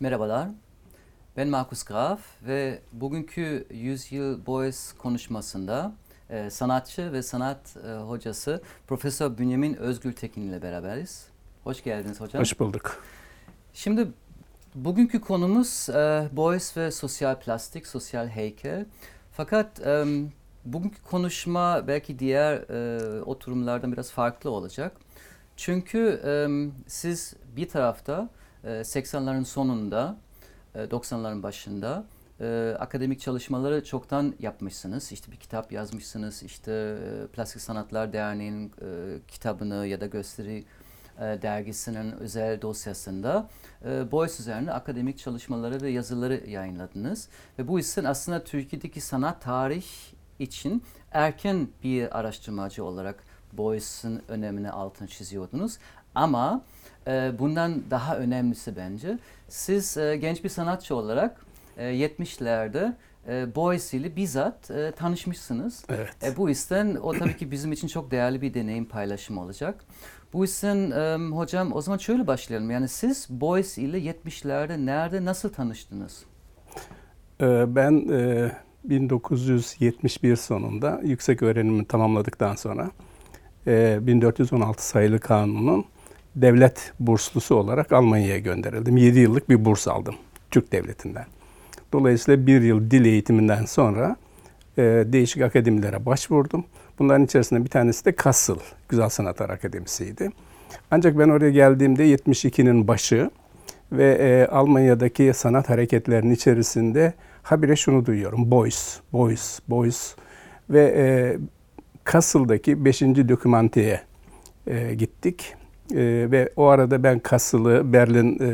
Merhabalar. Ben Markus Graf ve bugünkü 100 Yıl Boys konuşmasında e, sanatçı ve sanat e, hocası Profesör Bünyamin Özgültekin ile beraberiz. Hoş geldiniz hocam. Hoş bulduk. Şimdi bugünkü konumuz e, Boys ve sosyal plastik, sosyal heykel. Fakat e, bugünkü konuşma belki diğer e, oturumlardan biraz farklı olacak. Çünkü e, siz bir tarafta 80'lerin sonunda, e, 90'ların başında e, akademik çalışmaları çoktan yapmışsınız. İşte bir kitap yazmışsınız. İşte e, Plastik Sanatlar Derneği'nin e, kitabını ya da gösteri e, dergisinin özel dosyasında e, Boys üzerine akademik çalışmaları ve yazıları yayınladınız. Ve bu yüzden aslında Türkiye'deki sanat tarih için erken bir araştırmacı olarak Boys'un önemini altını çiziyordunuz. Ama e, bundan daha önemlisi bence siz e, genç bir sanatçı olarak e, 70'lerde e, Boys ile bizzat e, tanışmışsınız. Evet. E, bu yüzden o tabii ki bizim için çok değerli bir deneyim paylaşımı olacak. Bu yüzden e, hocam o zaman şöyle başlayalım. Yani siz Boys ile 70'lerde nerede nasıl tanıştınız? Ee, Ben e, 1971 sonunda yüksek öğrenimi tamamladıktan sonra e, 1416 sayılı kanunun devlet burslusu olarak Almanya'ya gönderildim. 7 yıllık bir burs aldım Türk Devleti'nden. Dolayısıyla bir yıl dil eğitiminden sonra e, değişik akademilere başvurdum. Bunların içerisinde bir tanesi de Kassel Güzel Sanatlar Akademisi'ydi. Ancak ben oraya geldiğimde 72'nin başı ve e, Almanya'daki sanat hareketlerinin içerisinde habire şunu duyuyorum. Boys, Boys, Boys ve e, Kassel'daki 5. dokümanteye e, gittik. E, ve o arada ben Kassel'ı Berlin e,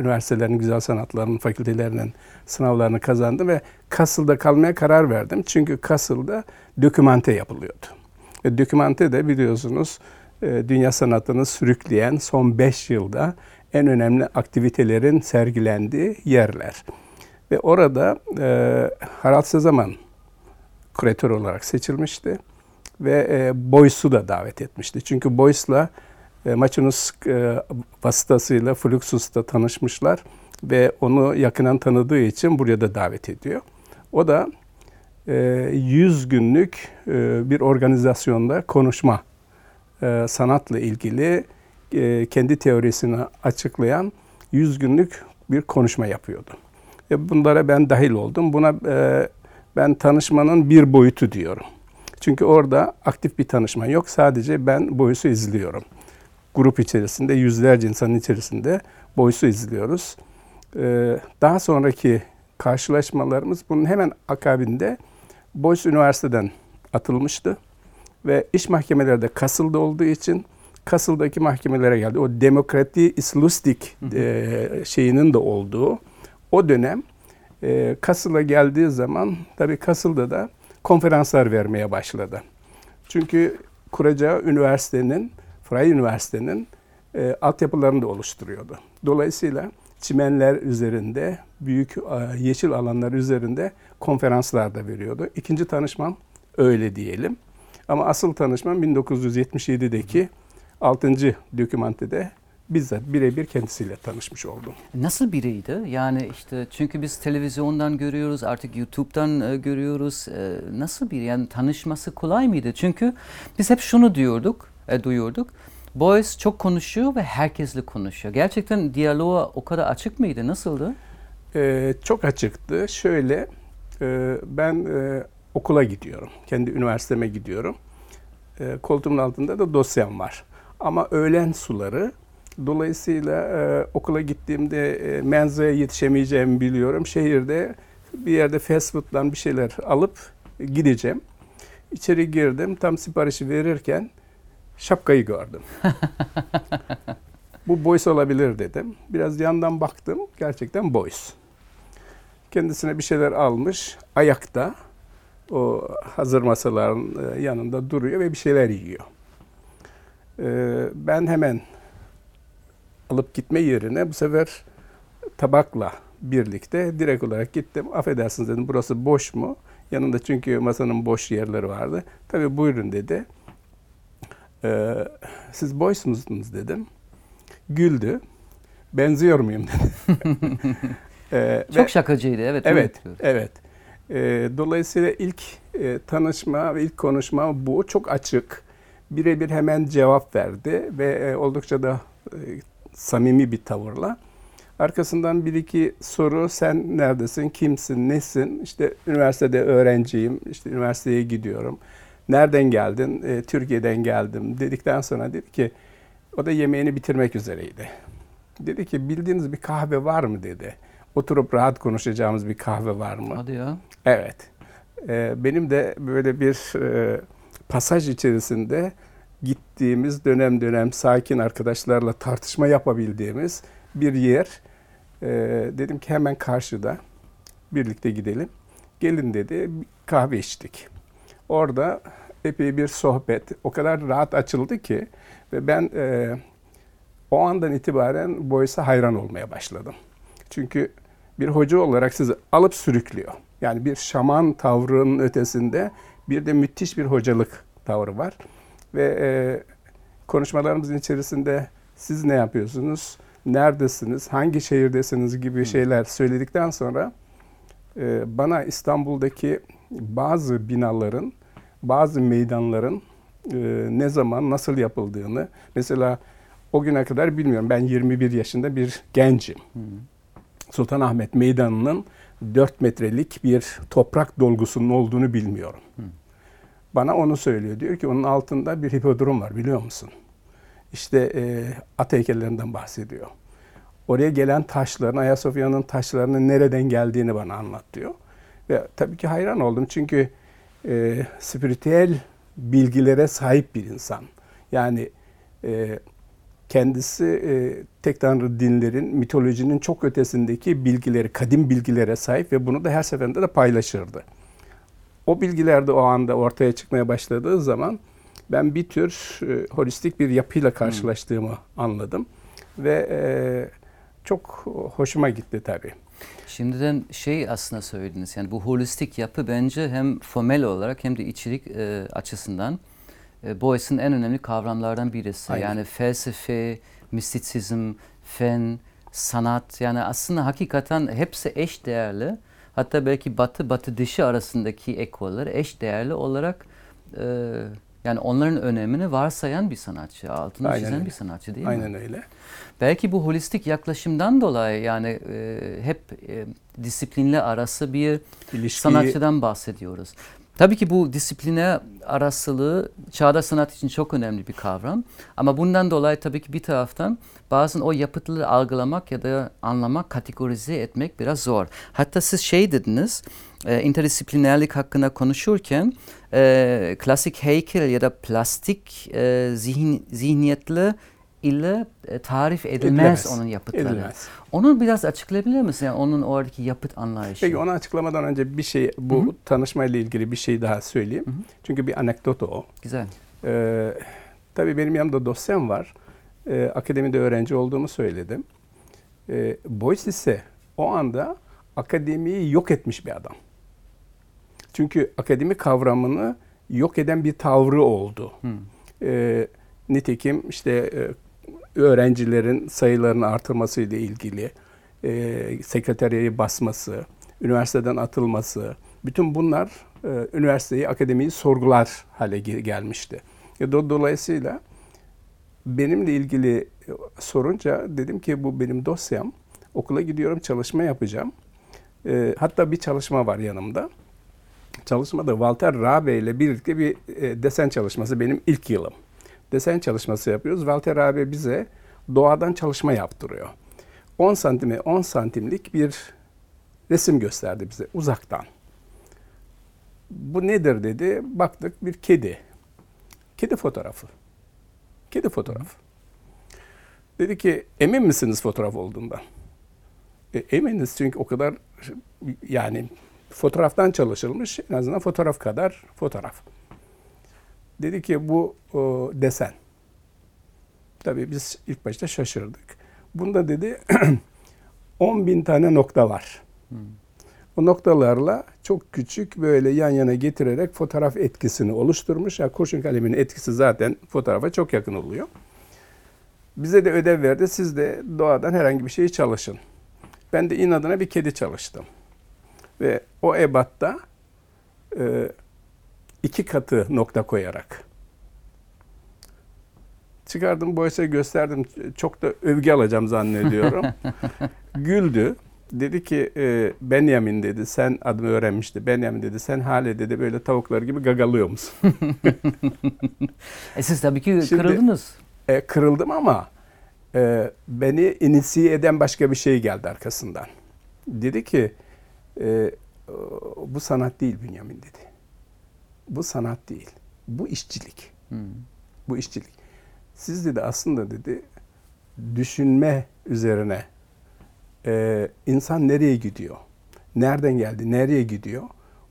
Üniversitelerinin Güzel Sanatlarının fakültelerinin sınavlarını kazandım ve Kassel'da kalmaya karar verdim. Çünkü Kassel'da dokümante yapılıyordu. E, dokümante de biliyorsunuz e, dünya sanatını sürükleyen son 5 yılda en önemli aktivitelerin sergilendiği yerler. Ve orada e, Harald Sezaman küratör olarak seçilmişti ve e, Boyce'u da davet etmişti. Çünkü Boyce'la e, Machinus e, vasıtasıyla Fluxus'ta tanışmışlar ve onu yakından tanıdığı için buraya da davet ediyor. O da e, 100 günlük e, bir organizasyonda konuşma e, sanatla ilgili kendi teorisini açıklayan 100 günlük bir konuşma yapıyordu. E, bunlara ben dahil oldum. Buna ben tanışmanın bir boyutu diyorum. Çünkü orada aktif bir tanışma yok. Sadece ben boyusu izliyorum. Grup içerisinde, yüzlerce insanın içerisinde boyusu izliyoruz. E, daha sonraki karşılaşmalarımız bunun hemen akabinde Boys Üniversiteden atılmıştı. Ve iş mahkemeleri de Kasıl'da olduğu için Kasıl'daki mahkemelere geldi. O demokrati islustik e, şeyinin de olduğu o dönem e, Kasıl'a geldiği zaman tabii Kasıl'da da konferanslar vermeye başladı. Çünkü kuracağı üniversitenin, Freie Üniversitenin e, altyapılarını da oluşturuyordu. Dolayısıyla çimenler üzerinde, büyük e, yeşil alanlar üzerinde konferanslar da veriyordu. İkinci tanışmam öyle diyelim. Ama asıl tanışmam 1977'deki 6. dokümantede bizzat birebir kendisiyle tanışmış oldum. Nasıl biriydi? Yani işte çünkü biz televizyondan görüyoruz, artık YouTube'dan e, görüyoruz. E, nasıl biri? Yani tanışması kolay mıydı? Çünkü biz hep şunu diyorduk, e, duyuyorduk. Boys çok konuşuyor ve herkesle konuşuyor. Gerçekten diyaloğa o kadar açık mıydı? Nasıldı? Ee, çok açıktı. Şöyle, e, ben e, okula gidiyorum. Kendi üniversiteme gidiyorum. E, koltuğumun altında da dosyam var. Ama öğlen suları dolayısıyla e, okula gittiğimde e, menzaya yetişemeyeceğimi biliyorum. Şehirde bir yerde fast food'dan bir şeyler alıp gideceğim. İçeri girdim. Tam siparişi verirken şapkayı gördüm. Bu Boyce olabilir dedim. Biraz yandan baktım. Gerçekten Boyce. Kendisine bir şeyler almış. Ayakta o hazır masaların e, yanında duruyor ve bir şeyler yiyor. Ee, ben hemen alıp gitme yerine bu sefer tabakla birlikte direkt olarak gittim. Affedersiniz dedim burası boş mu? Yanında çünkü masanın boş yerleri vardı. Tabii buyurun dedi. Ee, siz boş musunuz dedim. Güldü benziyor muyum dedi. Ee, Çok ve, şakacıydı evet. Evet, evet. E, dolayısıyla ilk e, tanışma ve ilk konuşma bu. Çok açık. Birebir hemen cevap verdi ve e, oldukça da e, samimi bir tavırla. Arkasından bir iki soru sen neredesin, kimsin, nesin? İşte üniversitede öğrenciyim, işte üniversiteye gidiyorum. Nereden geldin? E, Türkiye'den geldim dedikten sonra dedi ki o da yemeğini bitirmek üzereydi. Dedi ki bildiğiniz bir kahve var mı dedi. Oturup rahat konuşacağımız bir kahve var mı? Hadi ya. Evet. E, benim de böyle bir e, pasaj içerisinde gittiğimiz dönem dönem sakin arkadaşlarla tartışma yapabildiğimiz bir yer. E, dedim ki hemen karşıda birlikte gidelim. Gelin dedi kahve içtik. Orada epey bir sohbet o kadar rahat açıldı ki ve ben e, o andan itibaren Boyce'a hayran olmaya başladım. Çünkü bir hoca olarak sizi alıp sürüklüyor. Yani bir şaman tavrının ötesinde bir de müthiş bir hocalık tavrı var. Ve e, konuşmalarımızın içerisinde siz ne yapıyorsunuz, neredesiniz, hangi şehirdesiniz gibi şeyler söyledikten sonra e, bana İstanbul'daki bazı binaların, bazı meydanların e, ne zaman, nasıl yapıldığını, mesela o güne kadar bilmiyorum. Ben 21 yaşında bir gencim. Sultanahmet Meydanı'nın 4 metrelik bir toprak dolgusunun olduğunu bilmiyorum. Hı. Bana onu söylüyor. Diyor ki onun altında bir hipodrom var biliyor musun? İşte e, at heykellerinden bahsediyor. Oraya gelen taşların, Ayasofya'nın taşlarının nereden geldiğini bana anlat diyor. Ve tabii ki hayran oldum çünkü e, spiritüel bilgilere sahip bir insan. Yani e, kendisi e, tek tanrı dinlerin, mitolojinin çok ötesindeki bilgileri, kadim bilgilere sahip ve bunu da her seferinde de paylaşırdı. O bilgiler de o anda ortaya çıkmaya başladığı zaman ben bir tür e, holistik bir yapıyla karşılaştığımı hmm. anladım ve e, çok hoşuma gitti tabii. Şimdiden şey aslında söylediniz yani bu holistik yapı bence hem formel olarak hem de içerik e, açısından e, Boyce'ın en önemli kavramlardan birisi. Aynen. Yani felsefe, mistisizm, fen, sanat yani aslında hakikaten hepsi eş değerli. Hatta belki batı batı dışı arasındaki ekoller eş değerli olarak e, yani onların önemini varsayan bir sanatçı, altını Aynen çizen öyle. bir sanatçı değil Aynen mi? Aynen öyle. Belki bu holistik yaklaşımdan dolayı yani e, hep e, disiplinle arası bir İlişkiyi... sanatçıdan bahsediyoruz. Tabii ki bu disipline arasılığı çağdaş sanat için çok önemli bir kavram. Ama bundan dolayı tabii ki bir taraftan bazen o yapıtları algılamak ya da anlamak, kategorize etmek biraz zor. Hatta siz şey dediniz, e, interdisiplinerlik hakkında konuşurken e, klasik heykel ya da plastik e, zihin, zihniyetli ile e, tarif edilmez, edilmez onun yapıtları. Edilmez. Onu biraz açıklayabilir misin? Yani onun oradaki yapıt anlayışı. Peki onu açıklamadan önce bir şey bu Hı-hı. tanışmayla ilgili bir şey daha söyleyeyim. Hı-hı. Çünkü bir anekdot o. Güzel. Ee, tabii benim yanımda dosyam var. Ee, akademide öğrenci olduğumu söyledim. Ee, Boyce ise o anda akademiyi yok etmiş bir adam. Çünkü akademi kavramını yok eden bir tavrı oldu. Ee, nitekim işte e, öğrencilerin sayılarını artırması ile ilgili e, sekreteriyayı basması, üniversiteden atılması, bütün bunlar e, üniversiteyi, akademiyi sorgular hale gelmişti. E, do, dolayısıyla benimle ilgili e, sorunca dedim ki bu benim dosyam. Okula gidiyorum, çalışma yapacağım. E, hatta bir çalışma var yanımda. Çalışmada Walter Rabe ile birlikte bir e, desen çalışması benim ilk yılım desen çalışması yapıyoruz. Walter abi bize doğadan çalışma yaptırıyor. 10 santime 10 santimlik bir resim gösterdi bize uzaktan. Bu nedir dedi. Baktık bir kedi. Kedi fotoğrafı. Kedi fotoğrafı. Dedi ki emin misiniz fotoğraf olduğundan? E, eminiz çünkü o kadar yani fotoğraftan çalışılmış en azından fotoğraf kadar fotoğraf. Dedi ki bu o, desen. Tabii biz ilk başta şaşırdık. Bunda dedi 10 bin tane nokta var. Hmm. O noktalarla çok küçük böyle yan yana getirerek fotoğraf etkisini oluşturmuş. Yani kurşun kaleminin etkisi zaten fotoğrafa çok yakın oluyor. Bize de ödev verdi. Siz de doğadan herhangi bir şeyi çalışın. Ben de inadına bir kedi çalıştım. Ve o ebatta e, iki katı nokta koyarak çıkardım boyasayı gösterdim. Çok da övgü alacağım zannediyorum. Güldü. Dedi ki e, Benjamin dedi sen adımı öğrenmişti. Benjamin dedi sen hale dedi böyle tavuklar gibi gagalıyor musun? e siz tabii ki Şimdi, kırıldınız. E, kırıldım ama e, beni inisiye eden başka bir şey geldi arkasından. Dedi ki e, bu sanat değil Bünyamin dedi. Bu sanat değil. Bu işçilik. Hmm. Bu işçilik. Siz dedi aslında dedi düşünme üzerine e, insan nereye gidiyor? Nereden geldi? Nereye gidiyor?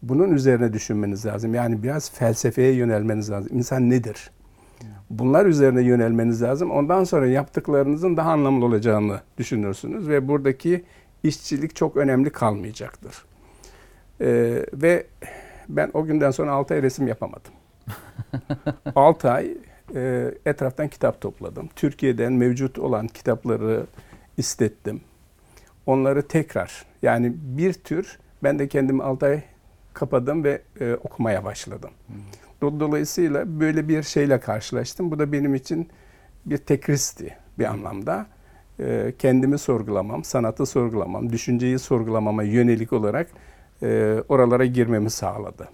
Bunun üzerine düşünmeniz lazım. Yani biraz felsefeye yönelmeniz lazım. İnsan nedir? Bunlar üzerine yönelmeniz lazım. Ondan sonra yaptıklarınızın daha anlamlı olacağını düşünürsünüz ve buradaki işçilik çok önemli kalmayacaktır. Ee, ve ben o günden sonra 6 ay resim yapamadım. 6 ay e, etraftan kitap topladım. Türkiye'den mevcut olan kitapları istettim. Onları tekrar yani bir tür ben de kendimi 6 ay kapadım ve e, okumaya başladım. Hmm. Dolayısıyla böyle bir şeyle karşılaştım. Bu da benim için bir tekristi bir anlamda. E, kendimi sorgulamam, sanatı sorgulamam, düşünceyi sorgulamama yönelik olarak e, oralara girmemi sağladı.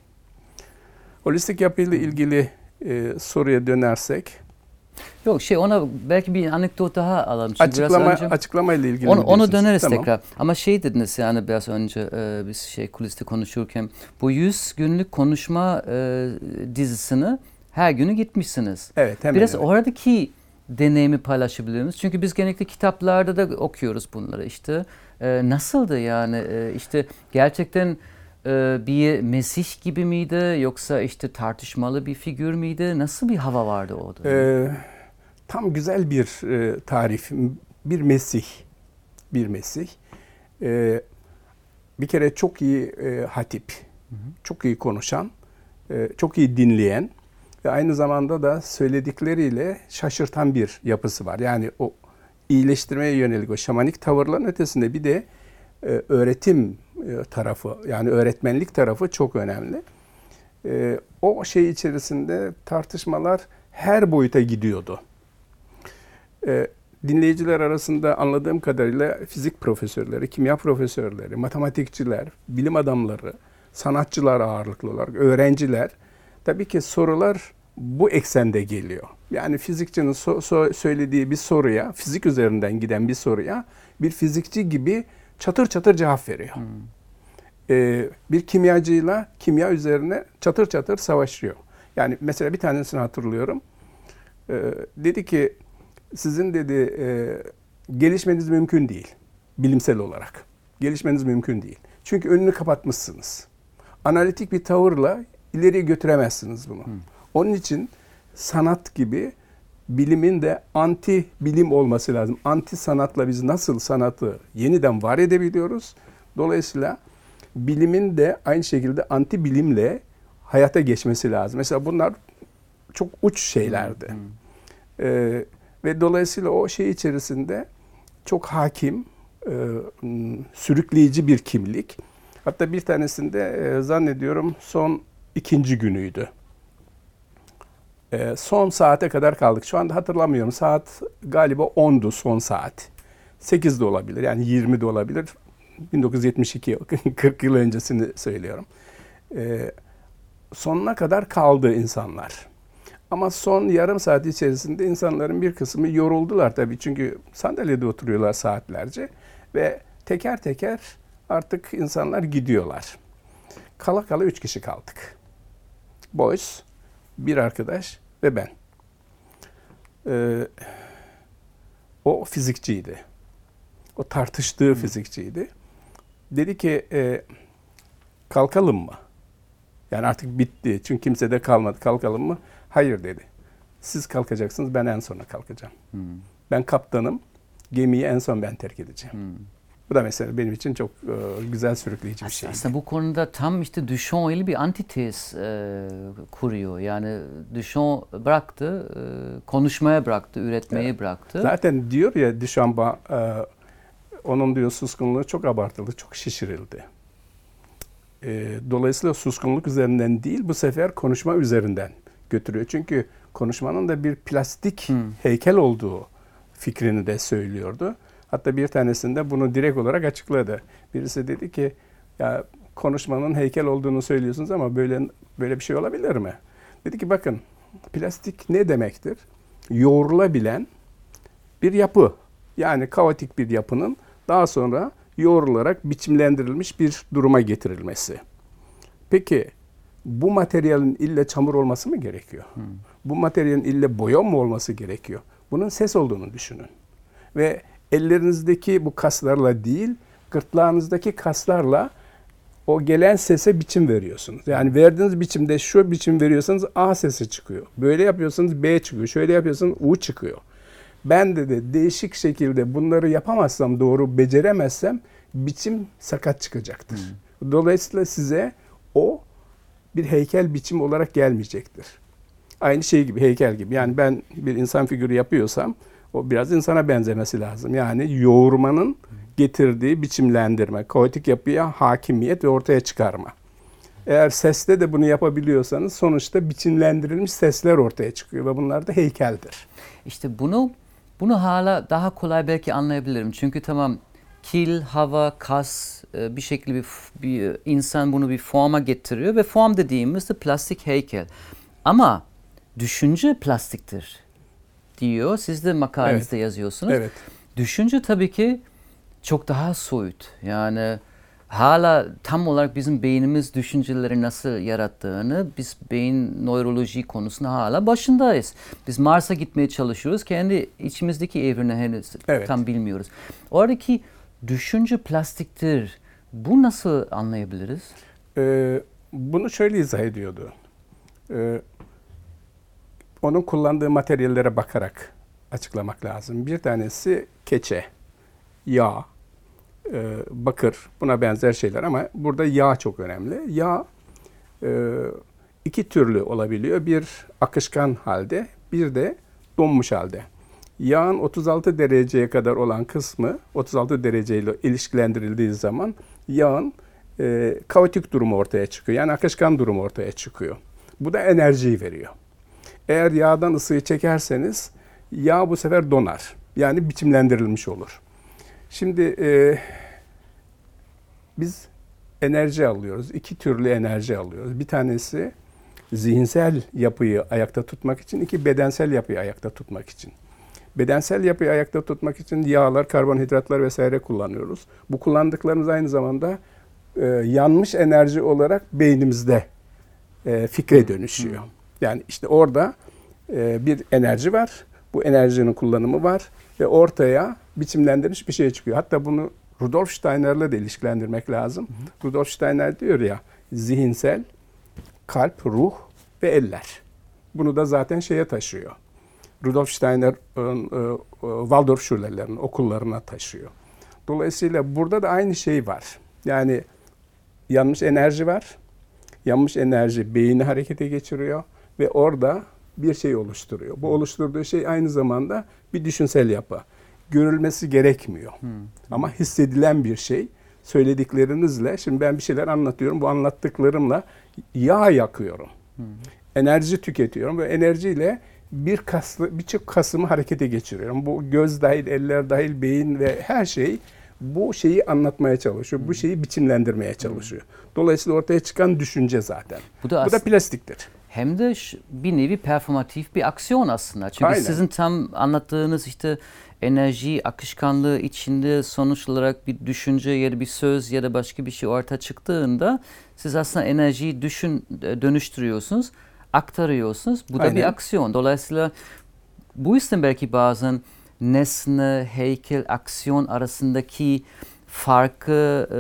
Holistik yapıyla ilgili e, soruya dönersek. Yok şey ona belki bir anekdot daha alalım. Çünkü Açıklama, biraz önce, açıklama ile ilgili onu, onu döneriz tamam. tekrar. Ama şey dediniz yani biraz önce e, biz şey kuliste konuşurken bu 100 günlük konuşma e, dizisini her günü gitmişsiniz. Evet hemen Biraz evet. oradaki deneyimi paylaşabilir miyiz? Çünkü biz genellikle kitaplarda da okuyoruz bunları işte. E, nasıldı yani e, işte gerçekten e, bir Mesih gibi miydi yoksa işte tartışmalı bir figür müydü? Nasıl bir hava vardı orada? Ee, tam güzel bir e, tarif. Bir Mesih. Bir Mesih. Ee, bir kere çok iyi e, hatip, hı hı. çok iyi konuşan, e, çok iyi dinleyen ve aynı zamanda da söyledikleriyle şaşırtan bir yapısı var. Yani o iyileştirmeye yönelik o şamanik tavırların ötesinde bir de e, öğretim e, tarafı yani öğretmenlik tarafı çok önemli. E, o şey içerisinde tartışmalar her boyuta gidiyordu. Dinleyiciler arasında anladığım kadarıyla fizik profesörleri, kimya profesörleri, matematikçiler, bilim adamları, sanatçılar ağırlıklı olarak, öğrenciler. Tabii ki sorular bu eksende geliyor. Yani fizikçinin so- so- söylediği bir soruya, fizik üzerinden giden bir soruya bir fizikçi gibi çatır çatır cevap veriyor. Hmm. Ee, bir kimyacıyla kimya üzerine çatır çatır savaşıyor. Yani mesela bir tanesini hatırlıyorum. Ee, dedi ki sizin dedi e, gelişmeniz mümkün değil bilimsel olarak. Gelişmeniz mümkün değil. Çünkü önünü kapatmışsınız. Analitik bir tavırla ileriye götüremezsiniz bunu. Hmm. Onun için sanat gibi bilimin de anti bilim olması lazım. Anti sanatla biz nasıl sanatı yeniden var edebiliyoruz? Dolayısıyla bilimin de aynı şekilde anti bilimle hayata geçmesi lazım. Mesela bunlar çok uç şeylerdi. Hmm. Ee, ve dolayısıyla o şey içerisinde çok hakim, e, sürükleyici bir kimlik. Hatta bir tanesinde e, zannediyorum son ikinci günüydü. E, son saate kadar kaldık. Şu anda hatırlamıyorum. Saat galiba 10'du son saat. 8 de olabilir. Yani 20 de olabilir. 1972, 40 yıl öncesini söylüyorum. E, sonuna kadar kaldı insanlar. Ama son yarım saat içerisinde insanların bir kısmı yoruldular tabii. Çünkü sandalyede oturuyorlar saatlerce. Ve teker teker artık insanlar gidiyorlar. Kala kala üç kişi kaldık. Boys, bir arkadaş ve ben. Ee, o fizikçiydi. O tartıştığı hmm. fizikçiydi. Dedi ki e, kalkalım mı? Yani artık bitti. Çünkü kimse de kalmadı. Kalkalım mı? Hayır dedi. Siz kalkacaksınız. Ben en sona kalkacağım. Hmm. Ben kaptanım. Gemiyi en son ben terk edeceğim. Hmm. Bu da mesela benim için çok e, güzel sürükleyici bir şey. Aslında bu konuda tam işte Duchamp öyle bir antitez e, kuruyor. Yani Duchamp bıraktı, e, konuşmaya bıraktı, üretmeyi Evet. bıraktı. Zaten diyor ya Duchamp'a e, onun diyor suskunluğu çok abartıldı, çok şişirildi. E, dolayısıyla suskunluk üzerinden değil bu sefer konuşma üzerinden götürüyor. Çünkü konuşmanın da bir plastik Hmm. heykel olduğu fikrini de söylüyordu. Hatta bir tanesinde bunu direkt olarak açıkladı. Birisi dedi ki ya konuşmanın heykel olduğunu söylüyorsunuz ama böyle böyle bir şey olabilir mi? Dedi ki bakın plastik ne demektir? Yoğrulabilen bir yapı. Yani kaotik bir yapının daha sonra yoğrularak biçimlendirilmiş bir duruma getirilmesi. Peki bu materyalin ille çamur olması mı gerekiyor? Bu materyalin ille boya mı olması gerekiyor? Bunun ses olduğunu düşünün. Ve ellerinizdeki bu kaslarla değil, gırtlağınızdaki kaslarla o gelen sese biçim veriyorsunuz. Yani verdiğiniz biçimde şu biçim veriyorsanız A sesi çıkıyor. Böyle yapıyorsanız B çıkıyor. Şöyle yapıyorsanız U çıkıyor. Ben de de değişik şekilde bunları yapamazsam doğru beceremezsem biçim sakat çıkacaktır. Dolayısıyla size o bir heykel biçim olarak gelmeyecektir. Aynı şey gibi heykel gibi. Yani ben bir insan figürü yapıyorsam o biraz insana benzemesi lazım. Yani yoğurmanın getirdiği biçimlendirme, kaotik yapıya hakimiyet ve ortaya çıkarma. Eğer seste de bunu yapabiliyorsanız sonuçta biçimlendirilmiş sesler ortaya çıkıyor ve bunlar da heykeldir. İşte bunu bunu hala daha kolay belki anlayabilirim. Çünkü tamam kil, hava, kas e, bir şekilde bir, bir insan bunu bir forma getiriyor ve form dediğimiz de plastik heykel. Ama düşünce plastiktir diyor. Siz de makalenizde yazıyorsunuz. Evet. Düşünce tabii ki çok daha soyut. Yani hala tam olarak bizim beynimiz düşünceleri nasıl yarattığını biz beyin nöroloji konusunda hala başındayız. Biz Mars'a gitmeye çalışıyoruz. Kendi içimizdeki evreni henüz Evet. tam bilmiyoruz. Oradaki düşünce plastiktir. Bu nasıl anlayabiliriz? Ee, bunu şöyle izah ediyordu. Ee, onun kullandığı materyallere bakarak açıklamak lazım. Bir tanesi keçe, yağ, e, bakır, buna benzer şeyler ama burada yağ çok önemli. Yağ e, iki türlü olabiliyor. Bir akışkan halde, bir de donmuş halde. Yağın 36 dereceye kadar olan kısmı 36 dereceyle ilişkilendirildiği zaman yağın e, kaotik durumu ortaya çıkıyor. Yani akışkan durumu ortaya çıkıyor. Bu da enerjiyi veriyor. Eğer yağdan ısıyı çekerseniz yağ bu sefer donar. Yani biçimlendirilmiş olur. Şimdi e, biz enerji alıyoruz. İki türlü enerji alıyoruz. Bir tanesi zihinsel yapıyı ayakta tutmak için, iki bedensel yapıyı ayakta tutmak için. Bedensel yapıyı ayakta tutmak için yağlar, karbonhidratlar vesaire kullanıyoruz. Bu kullandıklarımız aynı zamanda e, yanmış enerji olarak beynimizde e, fikre dönüşüyor. Yani işte orada e, bir enerji var. Bu enerjinin kullanımı var ve ortaya biçimlendirilmiş bir şey çıkıyor. Hatta bunu Rudolf Steiner'la da ilişkilendirmek lazım. Rudolf Steiner diyor ya zihinsel, kalp, ruh ve eller. Bunu da zaten şeye taşıyor. Rudolf Steiner e, e, Waldorf Schuller'lerin okullarına taşıyor. Dolayısıyla burada da aynı şey var. Yani yanmış enerji var. Yanmış enerji beyni harekete geçiriyor ve orada bir şey oluşturuyor. Bu oluşturduğu şey aynı zamanda bir düşünsel yapı. Görülmesi gerekmiyor. Ama hissedilen bir şey. Söylediklerinizle, şimdi ben bir şeyler anlatıyorum. Bu anlattıklarımla yağ yakıyorum. Enerji tüketiyorum ve enerjiyle bir kaslı, birçok kasımı harekete geçiriyorum. Bu göz dahil, eller dahil, beyin ve her şey bu şeyi anlatmaya çalışıyor. Bu şeyi biçimlendirmeye çalışıyor. Dolayısıyla ortaya çıkan düşünce zaten. Bu Bu da da, aslında- plastiktir. Hem de bir nevi performatif bir aksiyon aslında. Çünkü Aynen. sizin tam anlattığınız işte enerji akışkanlığı içinde sonuç olarak bir düşünce ya da bir söz ya da başka bir şey ortaya çıktığında siz aslında enerjiyi düşün e, dönüştürüyorsunuz, aktarıyorsunuz. Bu da bir Aynen. aksiyon. Dolayısıyla bu yüzden belki bazen nesne, heykel, aksiyon arasındaki farkı e,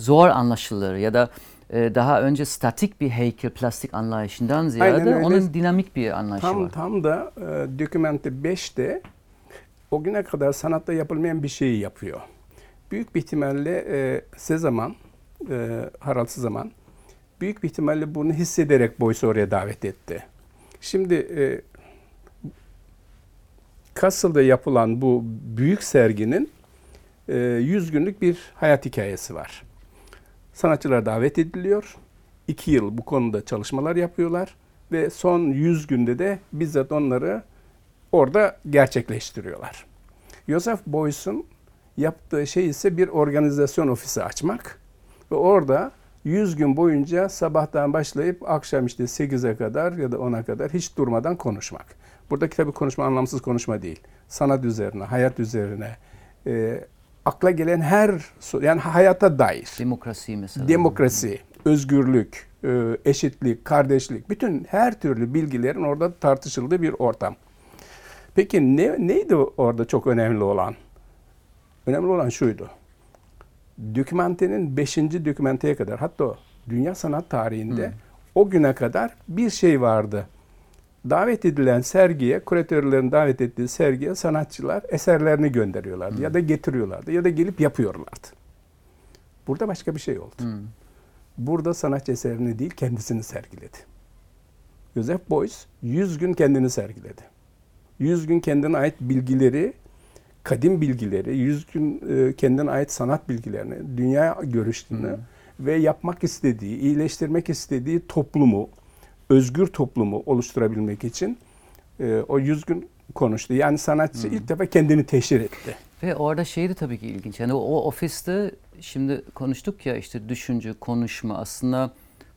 zor anlaşılır ya da daha önce statik bir heykel plastik anlayışından ziyade onun dinamik bir anlayışı Tam var. tam da e, dokümente 5'te o güne kadar sanatta yapılmayan bir şeyi yapıyor. büyük bir ihtimalle e, Sezaman, e, Harald Sezaman büyük bir ihtimalle bunu hissederek Boyce'u oraya davet etti. Şimdi e, Kassıl'da yapılan bu büyük serginin e, 100 günlük bir hayat hikayesi var. Sanatçılar davet ediliyor. İki yıl bu konuda çalışmalar yapıyorlar ve son 100 günde de bizzat onları orada gerçekleştiriyorlar. Joseph Beuys'un yaptığı şey ise bir organizasyon ofisi açmak ve orada 100 gün boyunca sabahtan başlayıp akşam işte 8'e kadar ya da 10'a kadar hiç durmadan konuşmak. Buradaki tabii konuşma anlamsız konuşma değil. Sanat üzerine, hayat üzerine, e, akla gelen her yani hayata dair. Demokrasi mesela. Demokrasi, özgürlük, e, eşitlik, kardeşlik, bütün her türlü bilgilerin orada tartışıldığı bir ortam. Peki ne, neydi orada çok önemli olan? Önemli olan şuydu. Dokümentenin 5. dokümenteye kadar hatta dünya sanat tarihinde hmm. o güne kadar bir şey vardı. Davet edilen sergiye, kuratörlerin davet ettiği sergiye sanatçılar eserlerini gönderiyorlardı hmm. ya da getiriyorlardı ya da gelip yapıyorlardı. Burada başka bir şey oldu. Hmm. Burada sanatçı eserini değil kendisini sergiledi. Joseph Beuys 100 gün kendini sergiledi. 100 gün kendine ait bilgileri, kadim bilgileri, 100 gün e, kendine ait sanat bilgilerini, dünya görüşlerini hmm. ve yapmak istediği, iyileştirmek istediği toplumu, özgür toplumu oluşturabilmek için e, o 100 gün konuştu. Yani sanatçı hmm. ilk defa kendini teşhir etti. Ve orada şeydi tabii ki ilginç. Yani o ofiste şimdi konuştuk ya işte düşünce, konuşma aslında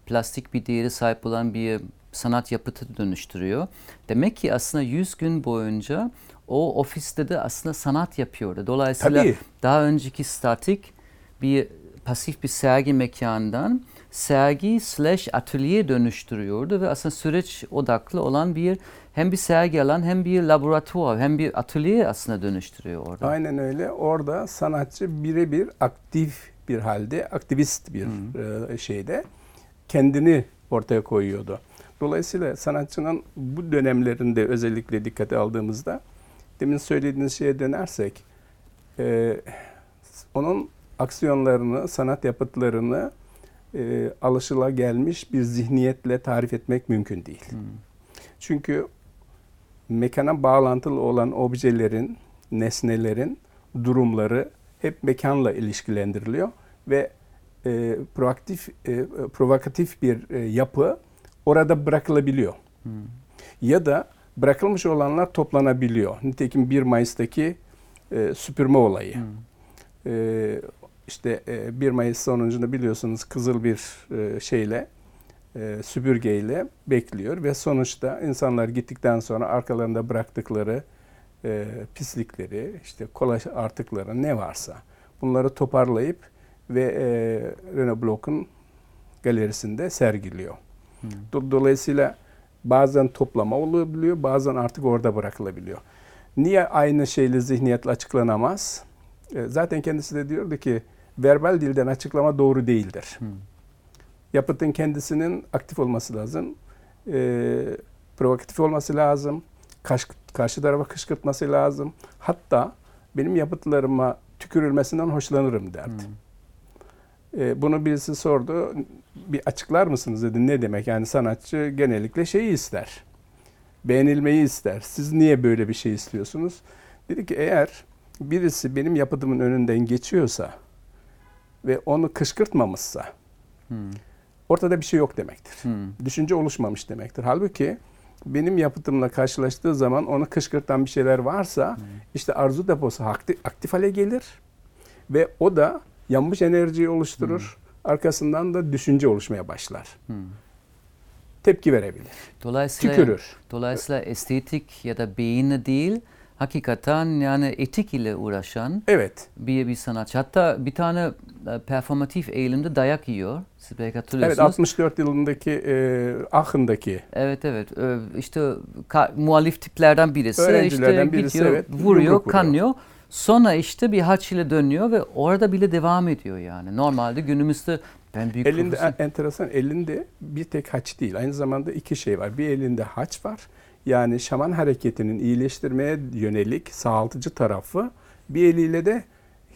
plastik bir değeri sahip olan bir sanat yapıtı dönüştürüyor. Demek ki aslında 100 gün boyunca o ofiste de aslında sanat yapıyordu. Dolayısıyla Tabii. daha önceki statik bir pasif bir sergi mekanından sergi slash atölye dönüştürüyordu ve aslında süreç odaklı olan bir hem bir sergi alan hem bir laboratuvar hem bir atölye aslında dönüştürüyor orada. Aynen öyle. Orada sanatçı birebir aktif bir halde, aktivist bir hmm. şeyde kendini ortaya koyuyordu. Dolayısıyla sanatçının bu dönemlerinde özellikle dikkate aldığımızda demin söylediğiniz şeye dönersek e, onun aksiyonlarını, sanat yapıtlarını e, alışılagelmiş bir zihniyetle tarif etmek mümkün değil. Hmm. Çünkü mekana bağlantılı olan objelerin, nesnelerin durumları hep mekanla ilişkilendiriliyor ve e, proaktif, e, provokatif bir e, yapı orada bırakılabiliyor. Hmm. Ya da bırakılmış olanlar toplanabiliyor. Nitekim 1 Mayıs'taki e, süpürme olayı. Hmm. E, işte e, 1 Mayıs sonucunda biliyorsunuz kızıl bir e, şeyle e, süpürgeyle bekliyor ve sonuçta insanlar gittikten sonra arkalarında bıraktıkları e, pislikleri, işte kolaj artıkları ne varsa bunları toparlayıp ve e, Renault Block'un galerisinde sergiliyor. Hmm. Dolayısıyla bazen toplama olabiliyor, bazen artık orada bırakılabiliyor. Niye aynı şeyle zihniyetle açıklanamaz? E, zaten kendisi de diyordu ki verbal dilden açıklama doğru değildir. Hmm. Yapıtın kendisinin aktif olması lazım. E, provokatif olması lazım. Karşı, karşı tarafa kışkırtması lazım. Hatta benim yapıtlarıma tükürülmesinden hoşlanırım derdi. Hmm. E, bunu birisi sordu. Bir açıklar mısınız dedi. Ne demek? Yani sanatçı genellikle şeyi ister. Beğenilmeyi ister. Siz niye böyle bir şey istiyorsunuz? Dedi ki eğer birisi benim yapıtımın önünden geçiyorsa ve onu kışkırtmamışsa hmm. ortada bir şey yok demektir. Hmm. Düşünce oluşmamış demektir. Halbuki benim yapıtımla karşılaştığı zaman onu kışkırtan bir şeyler varsa hmm. işte arzu deposu aktif, aktif hale gelir ve o da yanmış enerjiyi oluşturur. Hmm. Arkasından da düşünce oluşmaya başlar. Hmm. Tepki verebilir. Dolayısıyla, Tükürür. Dolayısıyla estetik ya da beyinle değil, hakikaten yani etik ile uğraşan evet. bir, bir sanatçı. Hatta bir tane e, performatif eğilimde dayak yiyor. Siz belki hatırlıyorsunuz. Evet 64 yılındaki e, Aachen'daki. Evet evet. E, işte ka, muhalif tiplerden birisi. işte birisi gidiyor, evet. Vuruyor, kanıyor. Sonra işte bir haç ile dönüyor ve orada bile devam ediyor yani. Normalde günümüzde ben büyük Elinde profesör... enteresan elinde bir tek haç değil. Aynı zamanda iki şey var. Bir elinde haç var. Yani şaman hareketinin iyileştirmeye yönelik sağaltıcı tarafı. Bir eliyle de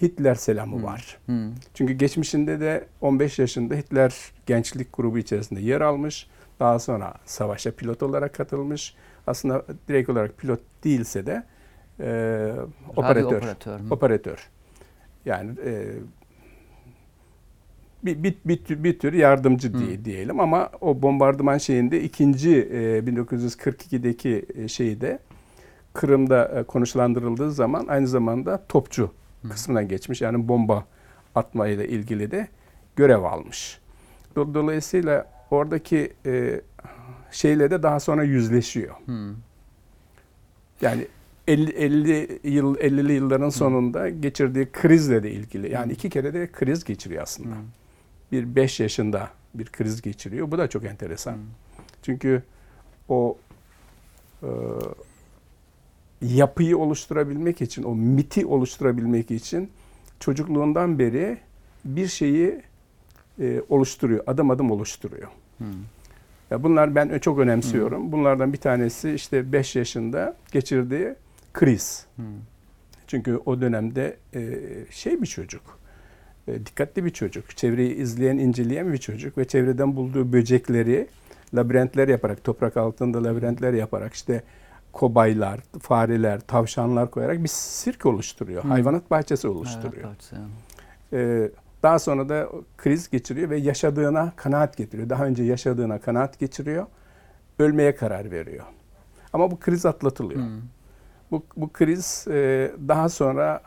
Hitler selamı var. Hı. Çünkü geçmişinde de 15 yaşında Hitler gençlik grubu içerisinde yer almış. Daha sonra savaşa pilot olarak katılmış. Aslında direkt olarak pilot değilse de e, Radyo operatör. operatör. Hı. Operatör. Yani e, bir, bir, bir, tür, bir tür yardımcı Hı. diye, diyelim ama o bombardıman şeyinde ikinci e, 1942'deki e, şeyde Kırım'da e, konuşlandırıldığı zaman aynı zamanda topçu Hı. kısmına geçmiş. Yani bomba atmayla ilgili de görev almış. Do- Dolayısıyla oradaki e, şeyle de daha sonra yüzleşiyor. Hı. Yani 50, 50 yıl 50'li yılların sonunda geçirdiği krizle de ilgili. Yani Hı. iki kere de kriz geçiriyor aslında. Hı. Bir 5 yaşında bir kriz geçiriyor. Bu da çok enteresan. Hı. Çünkü o e, yapıyı oluşturabilmek için, o miti oluşturabilmek için çocukluğundan beri bir şeyi e, oluşturuyor, adım adım oluşturuyor. Hı. Ya bunlar ben çok önemsiyorum. Bunlardan bir tanesi işte 5 yaşında geçirdiği kriz. Hı. Çünkü o dönemde e, şey bir çocuk, dikkatli bir çocuk, çevreyi izleyen, inceleyen bir çocuk ve çevreden bulduğu böcekleri labirentler yaparak, toprak altında labirentler yaparak işte kobaylar, fareler, tavşanlar koyarak bir sirk oluşturuyor. Hı. Hayvanat bahçesi oluşturuyor. Ee, daha sonra da kriz geçiriyor ve yaşadığına kanaat getiriyor. Daha önce yaşadığına kanaat geçiriyor. Ölmeye karar veriyor. Ama bu kriz atlatılıyor. Hı. Bu, bu kriz e, daha sonra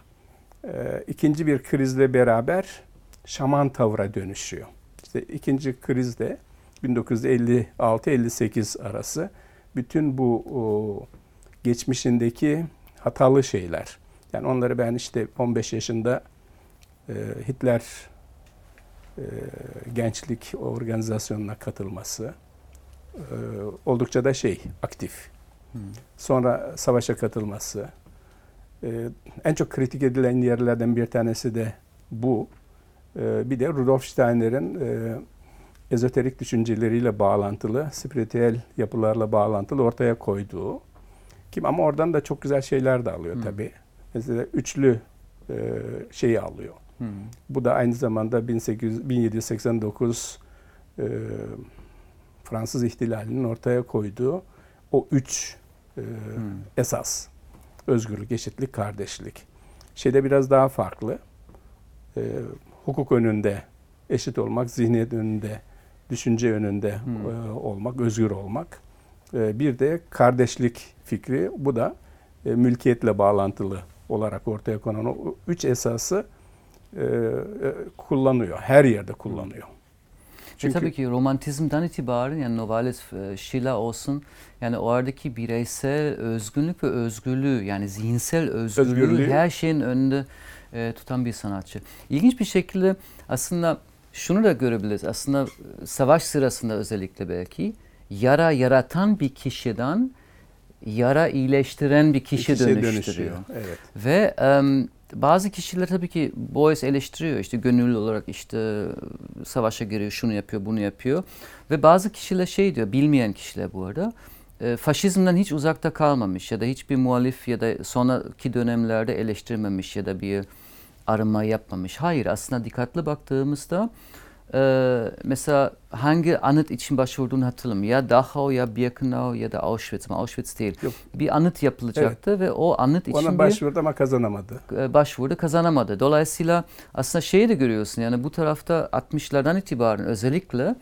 e, ikinci bir krizle beraber şaman tavra dönüşüyor. İşte ikinci krizde 1956-58 arası bütün bu o, geçmişindeki hatalı şeyler. Yani onları ben işte 15 yaşında e, Hitler e, gençlik organizasyonuna katılması e, oldukça da şey aktif. Sonra savaşa katılması. Ee, en çok kritik edilen yerlerden bir tanesi de bu. Ee, bir de Rudolf Steiner'in e, ezoterik düşünceleriyle bağlantılı, spiritüel yapılarla bağlantılı ortaya koyduğu. Kim ama oradan da çok güzel şeyler de alıyor Hı. tabii. Mesela üçlü e, şeyi alıyor. Hı. Bu da aynı zamanda 1800, 1789 e, Fransız ihtilalinin ortaya koyduğu o üç e, esas. Özgürlük, eşitlik, kardeşlik. Şeyde biraz daha farklı. E, hukuk önünde eşit olmak, zihniyet önünde, düşünce önünde Hmm. e, olmak, özgür olmak. E, bir de kardeşlik fikri. Bu da e, mülkiyetle bağlantılı olarak ortaya konan o üç esası e, e, kullanıyor. Her yerde kullanıyor. Çünkü, tabii ki romantizmden itibaren yani Novalis, e, Schiller olsun yani oradaki bireysel özgünlük ve özgürlüğü yani zihinsel özgürlüğü, Özgürlüğü. her şeyin önünde e, tutan bir sanatçı. İlginç bir şekilde aslında şunu da görebiliriz. Aslında e, savaş sırasında özellikle belki yara yaratan bir kişiden yara iyileştiren bir kişi İkişe dönüştürüyor. Evet. Ve em, bazı kişiler tabii ki Boyce eleştiriyor işte gönüllü olarak işte savaşa giriyor, şunu yapıyor, bunu yapıyor. Ve bazı kişiler şey diyor, bilmeyen kişiler bu arada, e, faşizmden hiç uzakta kalmamış ya da hiçbir muhalif ya da sonraki dönemlerde eleştirmemiş ya da bir arınma yapmamış. Hayır aslında dikkatli baktığımızda e, mesela hangi anıt için başvurduğunu hatırlamıyorum. Ya Dachau ya Birkenau ya da Auschwitz ama Auschwitz değil. Yok. Bir anıt yapılacaktı ve o anıt için Ona bir başvurdu ama kazanamadı. e, başvurdu kazanamadı. Dolayısıyla aslında şeyi de görüyorsun yani bu tarafta 60'lardan itibaren özellikle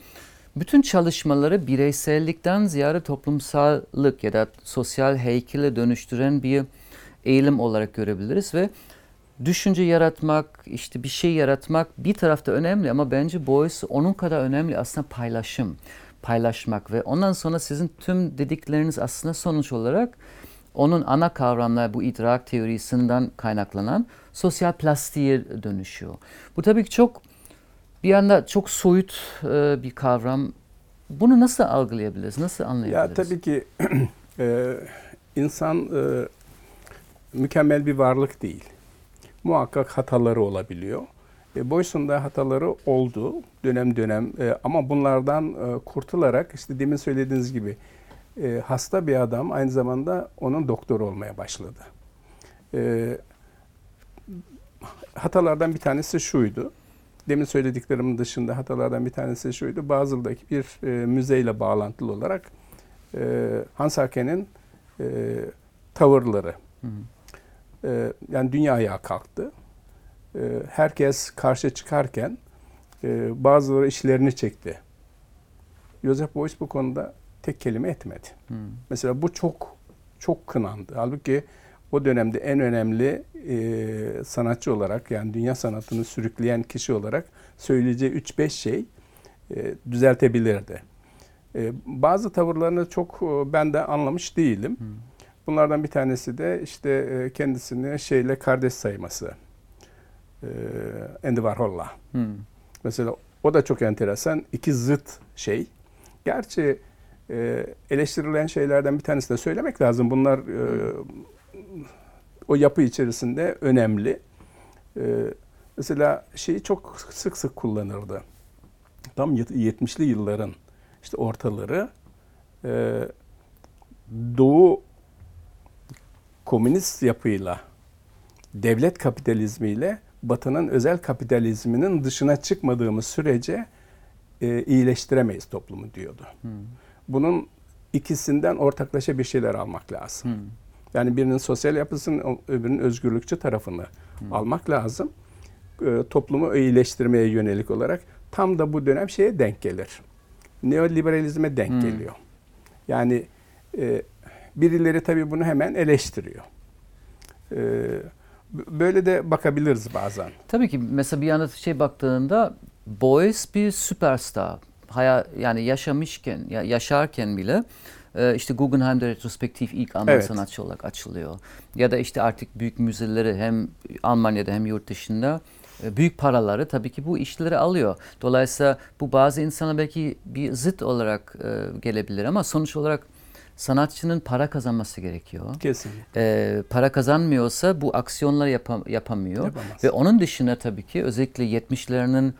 bütün çalışmaları bireysellikten ziyade toplumsallık ya da sosyal heykele dönüştüren bir eğilim olarak görebiliriz ve düşünce yaratmak, işte bir şey yaratmak bir tarafta önemli ama bence Boyce onun kadar önemli aslında paylaşım, paylaşmak ve ondan sonra sizin tüm dedikleriniz aslında sonuç olarak onun ana kavramlar bu idrak teorisinden kaynaklanan sosyal plastiğe dönüşüyor. Bu tabii ki çok bir anda çok soyut e, bir kavram. Bunu nasıl algılayabiliriz, nasıl Ya anlayabiliriz? tabii ki e, insan e, mükemmel bir varlık değil. Muhakkak hataları olabiliyor. E, Boyce'un da hataları oldu dönem dönem E, ama bunlardan e, kurtularak işte demin söylediğiniz gibi e, hasta bir adam aynı zamanda onun doktor olmaya başladı. E, hatalardan bir tanesi şuydu. Demin söylediklerimin dışında hatalardan bir tanesi şuydu. Bazı'daki bir e, müzeyle bağlantılı olarak e, Hans Haken'in e, tavırları. Hı. E, yani dünya ayağa kalktı. E, herkes karşı çıkarken e, bazıları işlerini çekti. Joseph Beuys bu konuda tek kelime etmedi. Hmm. Mesela bu çok çok kınandı. Halbuki o dönemde en önemli e, sanatçı olarak yani dünya sanatını sürükleyen kişi olarak söyleyeceği 3-5 şey e, düzeltebilirdi. E, bazı tavırlarını çok e, ben de anlamış değilim. Hmm. Bunlardan bir tanesi de işte e, kendisini şeyle kardeş sayması. E, Andy Warhol'la. Hmm. Mesela o da çok enteresan. İki zıt şey. Gerçi e, eleştirilen şeylerden bir tanesi de söylemek lazım. Bunlar o yapı içerisinde önemli. Mesela şeyi çok sık sık kullanırdı. Tam 70'li yılların işte ortaları Doğu komünist yapıyla devlet kapitalizmiyle Batı'nın özel kapitalizminin dışına çıkmadığımız sürece e, iyileştiremeyiz toplumu diyordu. Hmm. Bunun ikisinden ortaklaşa bir şeyler almak lazım. Hmm. Yani birinin sosyal yapısını, öbürünün özgürlükçü tarafını hmm. almak lazım. E, toplumu iyileştirmeye yönelik olarak tam da bu dönem şeye denk gelir. Neoliberalizme denk hmm. geliyor. Yani e, birileri tabii bunu hemen eleştiriyor. E, böyle de bakabiliriz bazen. Tabii ki mesela bir yana şey baktığında Boys bir süperstar. Haya, yani yaşamışken, ya yaşarken bile e, işte Guggenheim'de retrospektif ilk Alman evet. sanatçı olarak açılıyor. Ya da işte artık büyük müzeleri hem Almanya'da hem yurt dışında e, büyük paraları tabii ki bu işleri alıyor. Dolayısıyla bu bazı insana belki bir zıt olarak e, gelebilir ama sonuç olarak sanatçının para kazanması gerekiyor. Kesinlikle. Ee, para kazanmıyorsa bu aksiyonları yapam yapamıyor. Yapamaz. Ve onun dışında tabii ki özellikle 70'lerinin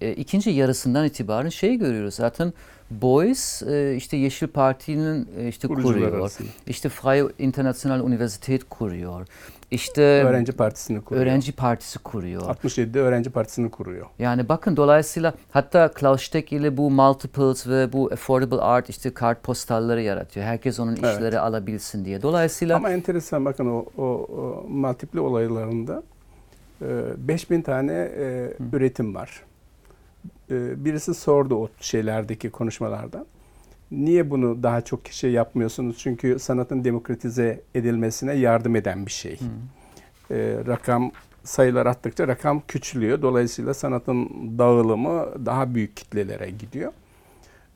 e, ikinci yarısından itibaren şey görüyoruz. Zaten Boys e, işte Yeşil Parti'nin e, işte kuruyor. Arasında. İşte Freie International Universität kuruyor. İşte Öğrenci Partisi'ni kuruyor. Öğrenci Partisi kuruyor. 67'de Öğrenci Partisi'ni kuruyor. Yani bakın dolayısıyla hatta Klaus Steck ile bu multiples ve bu affordable art işte kart postalları yaratıyor. Herkes onun işleri evet. alabilsin diye. Dolayısıyla Ama enteresan bakın o, o, o multiple olaylarında e, 5000 tane e, üretim var. E, birisi sordu o şeylerdeki konuşmalardan. Niye bunu daha çok kişi yapmıyorsunuz? Çünkü sanatın demokratize edilmesine yardım eden bir şey. Hmm. E, rakam sayılar arttıkça rakam küçülüyor. Dolayısıyla sanatın dağılımı daha büyük kitlelere gidiyor.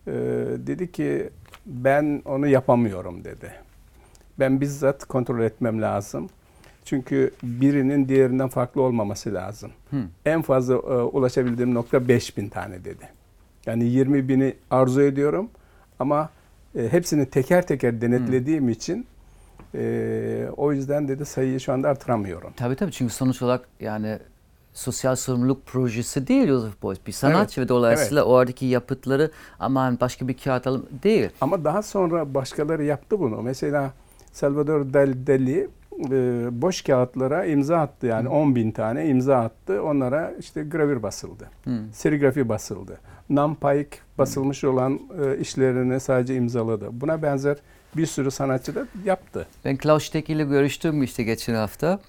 E, dedi ki ben onu yapamıyorum dedi. Ben bizzat kontrol etmem lazım. Çünkü birinin diğerinden farklı olmaması lazım. Hmm. En fazla e, ulaşabildiğim nokta 5000 tane dedi. Yani 20 bini arzu ediyorum ama e, hepsini teker teker denetlediğim hmm. için e, o yüzden dedi sayıyı şu anda artıramıyorum. Tabii tabii çünkü sonuç olarak yani sosyal sorumluluk projesi değil Joseph Beuys. Bir sanatçı evet, ve dolayısıyla evet. oradaki yapıtları aman başka bir kağıt alalım değil. Ama daha sonra başkaları yaptı bunu. Mesela Salvador Dali e, boş kağıtlara imza attı. Yani Hı. 10 bin tane imza attı. Onlara işte gravür basıldı. Hı. Serigrafi basıldı. Nampike basılmış olan e, işlerini sadece imzaladı. Buna benzer bir sürü sanatçı da yaptı. Ben Klaus Steck ile görüştüm işte geçen hafta.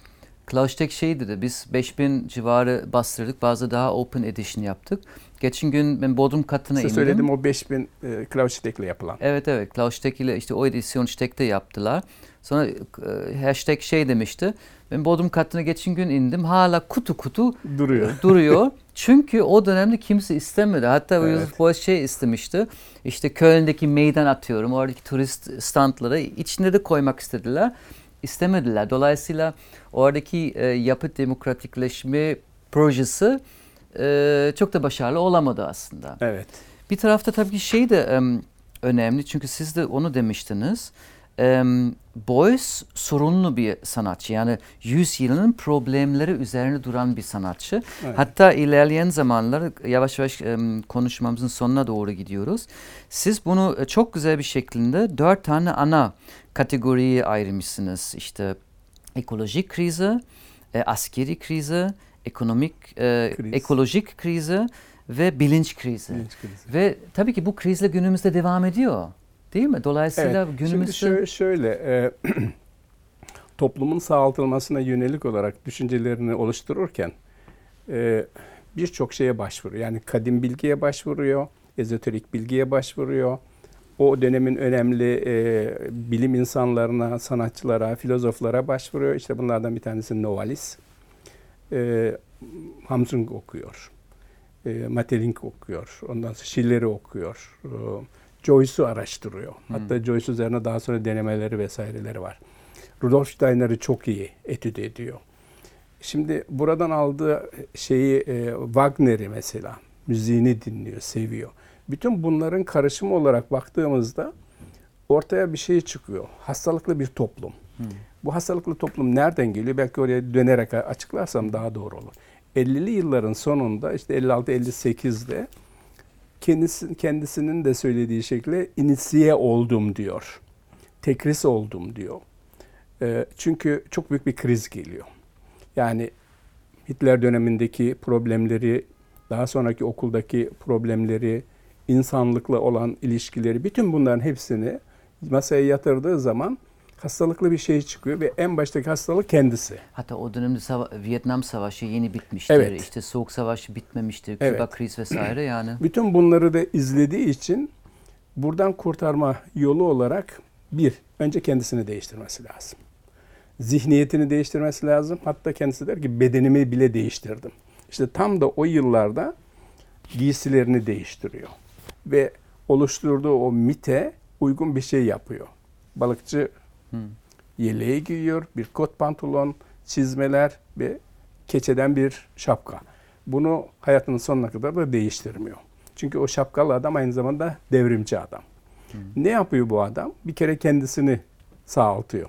Klaus Steck şey dedi, biz 5000 civarı bastırdık, bazı daha open edition yaptık. Geçen gün ben Bodrum katına Size indim. söyledim o 5000 e, Klaus Steck ile yapılan. Evet evet, Klaus Steck ile işte o edisyon Steck'te yaptılar. Sonra e, hashtag şey demişti. Ben Bodrum katına geçen gün indim. Hala kutu kutu duruyor. duruyor. Çünkü o dönemde kimse istemedi. Hatta evet. Yusuf Boğaz şey istemişti. İşte Köln'deki meydan atıyorum. Oradaki turist standları içine de koymak istediler. İstemediler. Dolayısıyla oradaki e, yapı demokratikleşme projesi e, çok da başarılı olamadı aslında. Evet. Bir tarafta tabii ki şey de e, önemli. Çünkü siz de onu demiştiniz e, Beuys sorunlu bir sanatçı. Yani yüzyılın problemleri üzerine duran bir sanatçı. Evet. Hatta ilerleyen zamanlar yavaş yavaş konuşmamızın sonuna doğru gidiyoruz. Siz bunu çok güzel bir şekilde dört tane ana kategoriye ayırmışsınız. İşte ekolojik krizi, e, askeri krizi, ekonomik, e, Kriz. ekolojik krizi ve bilinç krizi. Bilinç krizi. Ve tabii ki bu krizle günümüzde devam ediyor. Değil mi? Dolayısıyla Evet, günümüzde Şimdi şö- şöyle, e, toplumun sağaltılmasına yönelik olarak düşüncelerini oluştururken e, birçok şeye başvuruyor. Yani kadim bilgiye başvuruyor, ezoterik bilgiye başvuruyor. O dönemin önemli e, bilim insanlarına, sanatçılara, filozoflara başvuruyor. İşte bunlardan bir tanesi Novalis. E, Hamsun okuyor. E, Maeterlinck okuyor. Ondan sonra Schiller'i okuyor. E, Joyce'u araştırıyor. Hatta Joyce üzerine daha sonra denemeleri vesaireleri var. Rudolf Steiner'i çok iyi etüt ediyor. Şimdi buradan aldığı şeyi e, Wagner'i mesela müziğini dinliyor, seviyor. Bütün bunların karışımı olarak baktığımızda ortaya bir şey çıkıyor. Hastalıklı bir toplum. Bu hastalıklı toplum nereden geliyor? Belki oraya dönerek açıklarsam daha doğru olur. 50'li yılların sonunda işte 56-58'de kendisi, kendisinin de söylediği şekilde inisiye oldum diyor. Tekris oldum diyor. E, çünkü çok büyük bir kriz geliyor. Yani Hitler dönemindeki problemleri, daha sonraki okuldaki problemleri, insanlıkla olan ilişkileri, bütün bunların hepsini masaya yatırdığı zaman hastalıklı bir şey çıkıyor ve en baştaki hastalık kendisi. hatta o dönemde sava- Vietnam Savaşı yeni bitmiştir. Evet. İşte Soğuk Savaşı bitmemiştir. Evet. Küba kriz vesaire yani. Bütün bunları da izlediği için buradan kurtarma yolu olarak bir, önce kendisini değiştirmesi lazım. Zihniyetini değiştirmesi lazım. Hatta kendisi der ki bedenimi bile değiştirdim. İşte tam da o yıllarda giysilerini değiştiriyor. Ve oluşturduğu o mite uygun bir şey yapıyor. Balıkçı yeleği giyiyor, bir kot pantolon, çizmeler ve keçeden bir şapka. Bunu hayatının sonuna kadar da değiştirmiyor. Çünkü o şapkalı adam aynı zamanda devrimci adam. Ne yapıyor bu adam? Bir kere kendisini sağaltıyor.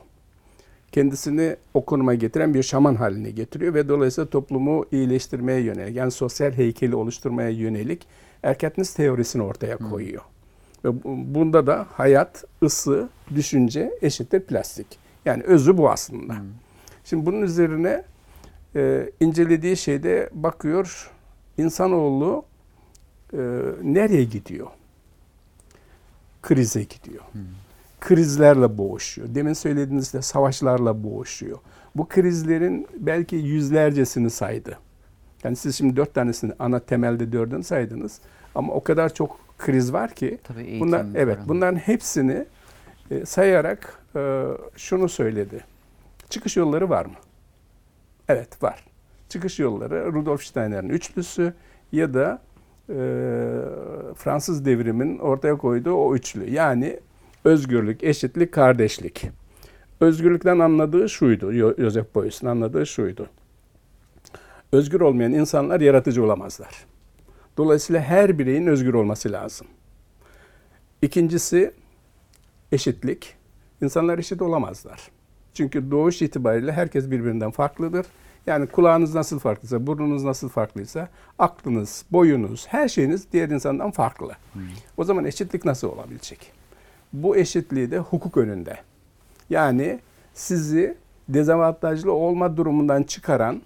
Kendisini o konuma getiren bir şaman haline getiriyor ve dolayısıyla toplumu iyileştirmeye yönelik, yani sosyal heykeli oluşturmaya yönelik Erkentlist teorisini ortaya koyuyor. Ve bu- bunda da hayat, ısı, düşünce eşittir plastik. Yani özü bu aslında. Şimdi bunun üzerine e, incelediği şeyde bakıyor insanoğlu e, nereye gidiyor? Krize gidiyor. Krizlerle boğuşuyor. Demin söylediğinizde savaşlarla boğuşuyor. Bu krizlerin belki yüzlercesini saydı. Yani siz şimdi dört tanesini ana temelde dördünü saydınız. Ama o kadar çok kriz var ki Tabii eğitim bunlar evet falan. bunların hepsini e, sayarak e, şunu söyledi. Çıkış yolları var mı? Evet var. Çıkış yolları Rudolf Steiner'in üçlüsü ya da e, Fransız devrimin ortaya koyduğu o üçlü. Yani özgürlük, eşitlik, kardeşlik. Özgürlükten anladığı şuydu. Joseph Beuys'un anladığı şuydu. Özgür olmayan insanlar yaratıcı olamazlar. Dolayısıyla her bireyin özgür olması lazım. İkincisi eşitlik. İnsanlar eşit olamazlar. Çünkü doğuş itibariyle herkes birbirinden farklıdır. Yani kulağınız nasıl farklıysa, burnunuz nasıl farklıysa, aklınız, boyunuz, her şeyiniz diğer insandan farklı. O zaman eşitlik nasıl olabilecek? Bu eşitliği de hukuk önünde. Yani sizi dezavantajlı olma durumundan çıkaran,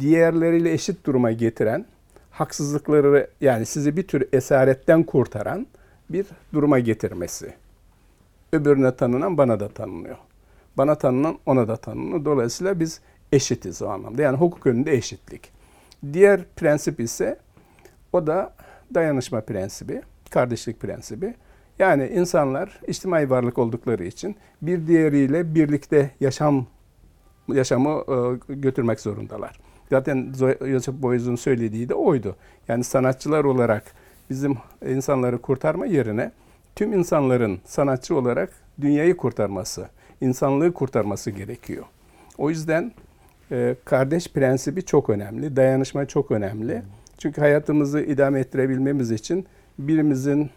diğerleriyle eşit duruma getiren, haksızlıkları yani sizi bir tür esaretten kurtaran bir duruma getirmesi. Öbürüne tanınan bana da tanınıyor. Bana tanınan ona da tanınıyor. Dolayısıyla biz eşitiz o anlamda. Yani hukuk önünde eşitlik. Diğer prensip ise o da dayanışma prensibi, kardeşlik prensibi. Yani insanlar içtimai varlık oldukları için bir diğeriyle birlikte yaşam yaşamı e, götürmek zorundalar. Zaten Joseph Beuys'un söylediği de oydu. Yani sanatçılar olarak bizim insanları kurtarma yerine tüm insanların sanatçı olarak dünyayı kurtarması, insanlığı kurtarması gerekiyor. O yüzden e, kardeş prensibi çok önemli, dayanışma çok önemli. Çünkü hayatımızı idame ettirebilmemiz için birimizin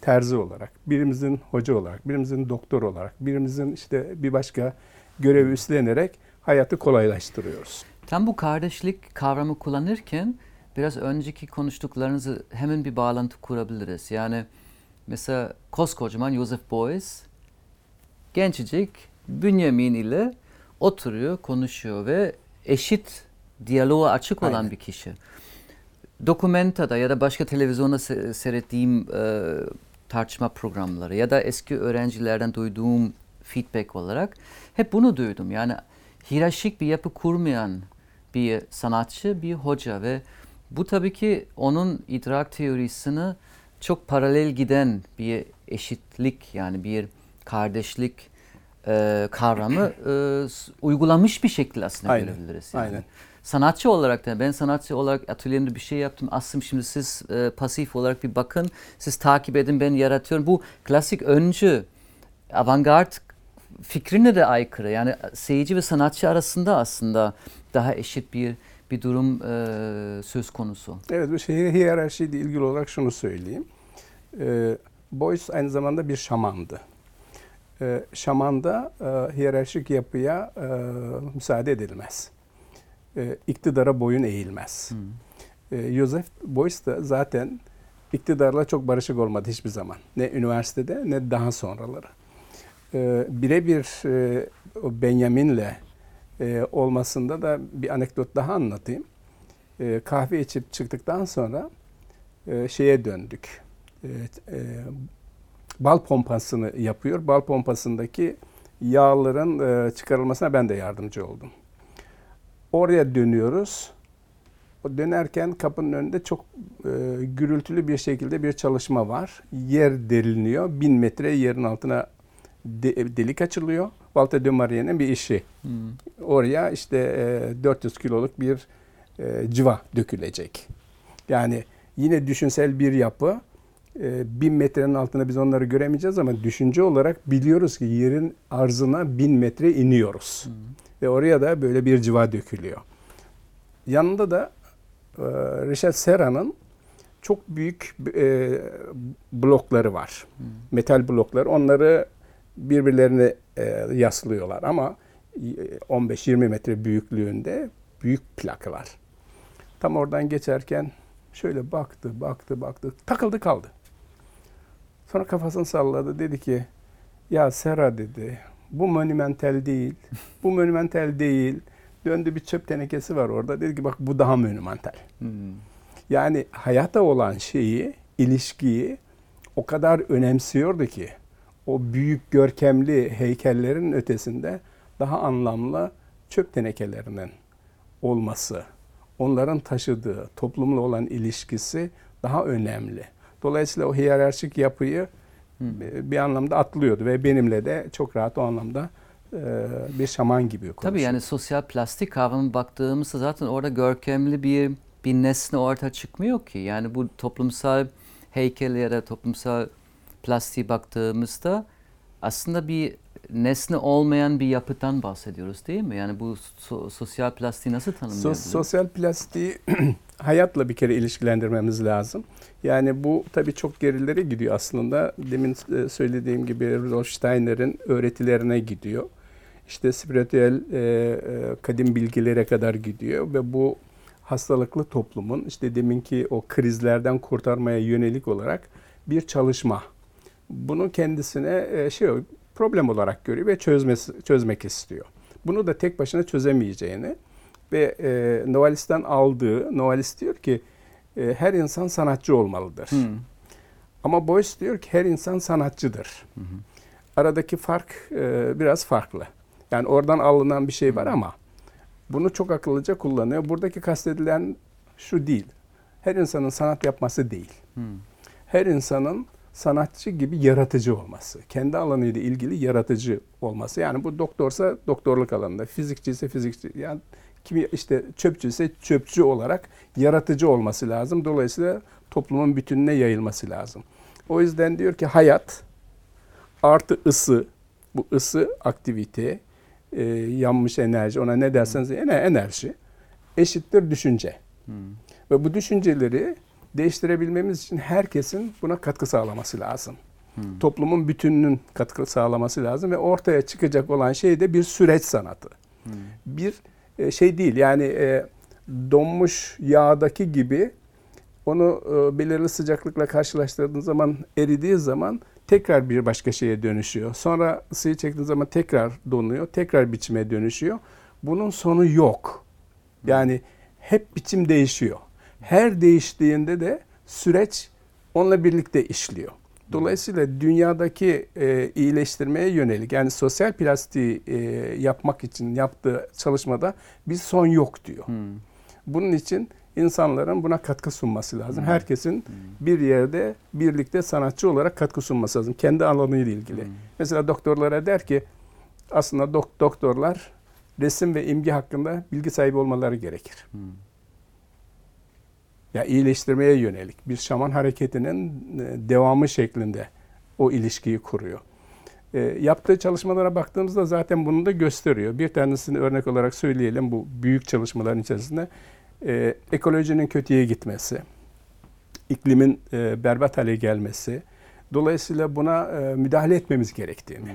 terzi olarak, birimizin hoca olarak, birimizin doktor olarak, birimizin işte bir başka görevi üstlenerek hayatı kolaylaştırıyoruz. Tam bu kardeşlik kavramı kullanırken biraz önceki konuştuklarınızı hemen bir bağlantı kurabiliriz. Yani mesela koskocaman Joseph Beuys gencecik Bünyamin ile oturuyor, konuşuyor ve eşit diyaloğa açık olan Aynen. bir kişi. Dokumentada ya da başka televizyonda se- seyrettiğim e, tartışma programları ya da eski öğrencilerden duyduğum feedback olarak hep bunu duydum. Yani hiyerarşik bir yapı kurmayan bir sanatçı, bir hoca ve bu tabii ki onun idrak teorisini çok paralel giden bir eşitlik yani bir kardeşlik e, kavramı e, uygulamış bir şekilde aslında Aynen, görebiliriz. Yani. aynen. Sanatçı olarak da ben sanatçı olarak atölyemde bir şey yaptım. Aslında şimdi siz e, pasif olarak bir bakın, siz takip edin ben yaratıyorum. Bu klasik öncü avantgard fikrine de aykırı. Yani seyirci ve sanatçı arasında aslında daha eşit bir bir durum e, söz konusu. Evet bu şehir hiyerarşiyle ilgili olarak şunu söyleyeyim. Ee, Boyce aynı zamanda bir şamandı. Ee, şamanda e, hiyerarşik yapıya e, müsaade edilmez. E, iktidara boyun eğilmez. E, Joseph Boyce da zaten iktidarla çok barışık olmadı hiçbir zaman. Ne üniversitede ne daha sonraları. E, Birebir e, Benjamin'le e, olmasında da bir anekdot daha anlatayım. E, kahve içip çıktıktan sonra e, şeye döndük. E, e, bal pompasını yapıyor. Bal pompasındaki yağların e, çıkarılmasına ben de yardımcı oldum. Oraya dönüyoruz. O dönerken kapının önünde çok e, gürültülü bir şekilde bir çalışma var. Yer deliniyor. Bin metre yerin altına de- delik açılıyor. Walter de Marie'nin bir işi. Hmm. Oraya işte e, 400 kiloluk bir e, civa dökülecek. Yani yine düşünsel bir yapı. E, bin metrenin altında biz onları göremeyeceğiz ama düşünce olarak biliyoruz ki yerin arzına bin metre iniyoruz. Ve oraya da böyle bir civa dökülüyor. Yanında da e, Richard Serra'nın çok büyük e, blokları var. Metal blokları. Onları birbirlerine e, yaslıyorlar ama e, 15-20 metre büyüklüğünde büyük plakalar. Tam oradan geçerken şöyle baktı, baktı, baktı. Takıldı kaldı. Sonra kafasını salladı. Dedi ki ya Sera dedi bu monumental değil. Bu monumental değil. Döndü bir çöp tenekesi var orada. Dedi ki bak bu daha monumental. Hmm. Yani hayata olan şeyi, ilişkiyi o kadar önemsiyordu ki o büyük görkemli heykellerin ötesinde daha anlamlı çöp tenekelerinin olması, onların taşıdığı toplumla olan ilişkisi daha önemli. Dolayısıyla o hiyerarşik yapıyı e, bir anlamda atlıyordu ve benimle de çok rahat o anlamda e, bir şaman gibi konuşuyor. Tabii yani sosyal plastik kavramı baktığımızda zaten orada görkemli bir bir nesne ortaya çıkmıyor ki. Yani bu toplumsal heykel ya da toplumsal plastiğe baktığımızda aslında bir nesne olmayan bir yapıdan bahsediyoruz değil mi? Yani bu so- sosyal plastiği nasıl tanımlayabiliriz? sosyal plastiği hayatla bir kere ilişkilendirmemiz lazım. Yani bu tabii çok gerilere gidiyor aslında. Demin e, söylediğim gibi Rudolf Steiner'in öğretilerine gidiyor. İşte spiritüel e, e, kadim bilgilere kadar gidiyor ve bu hastalıklı toplumun işte deminki o krizlerden kurtarmaya yönelik olarak bir çalışma. Bunu kendisine e, şey problem olarak görüyor ve çözmesi, çözmek istiyor. Bunu da tek başına çözemeyeceğini ve e, Novalist'ten aldığı, Novalist diyor ki e, her insan sanatçı olmalıdır. Hmm. Ama Boyce diyor ki her insan sanatçıdır. Aradaki fark e, biraz farklı. Yani oradan alınan bir şey var ama bunu çok akıllıca kullanıyor. Buradaki kastedilen şu değil. Her insanın sanat yapması değil. Hmm. Her insanın sanatçı gibi yaratıcı olması. Kendi alanıyla ilgili yaratıcı olması. Yani bu doktorsa doktorluk alanında, fizikçi ise fizikçi. Yani kimi işte çöpçü ise çöpçü olarak yaratıcı olması lazım. Dolayısıyla toplumun bütününe yayılması lazım. O yüzden diyor ki hayat artı ısı, bu ısı aktivite, e, yanmış enerji, ona ne derseniz yine enerji eşittir düşünce. Hmm. Ve bu düşünceleri değiştirebilmemiz için herkesin buna katkı sağlaması lazım. Hmm. Toplumun bütününün katkı sağlaması lazım ve ortaya çıkacak olan şey de bir süreç sanatı. Hmm. Bir e, şey değil yani e, donmuş yağdaki gibi onu e, belirli sıcaklıkla karşılaştırdığın zaman eridiği zaman tekrar bir başka şeye dönüşüyor. Sonra ısıyı çektiğin zaman tekrar donuyor, tekrar biçime dönüşüyor. Bunun sonu yok. Yani hep biçim değişiyor. Her değiştiğinde de süreç onunla birlikte işliyor. Dolayısıyla dünyadaki e, iyileştirmeye yönelik yani sosyal plastiği e, yapmak için yaptığı çalışmada bir son yok diyor. Hmm. Bunun için insanların buna katkı sunması lazım. Herkesin bir yerde birlikte sanatçı olarak katkı sunması lazım. Kendi alanıyla ilgili. Mesela doktorlara der ki aslında dok- doktorlar resim ve imge hakkında bilgi sahibi olmaları gerekir. Hmm. Ya iyileştirmeye yönelik bir şaman hareketinin e, devamı şeklinde o ilişkiyi kuruyor. E, yaptığı çalışmalara baktığımızda zaten bunu da gösteriyor. Bir tanesini örnek olarak söyleyelim bu büyük çalışmaların içerisinde. E, ekolojinin kötüye gitmesi, iklimin e, berbat hale gelmesi. Dolayısıyla buna e, müdahale etmemiz gerektiğini.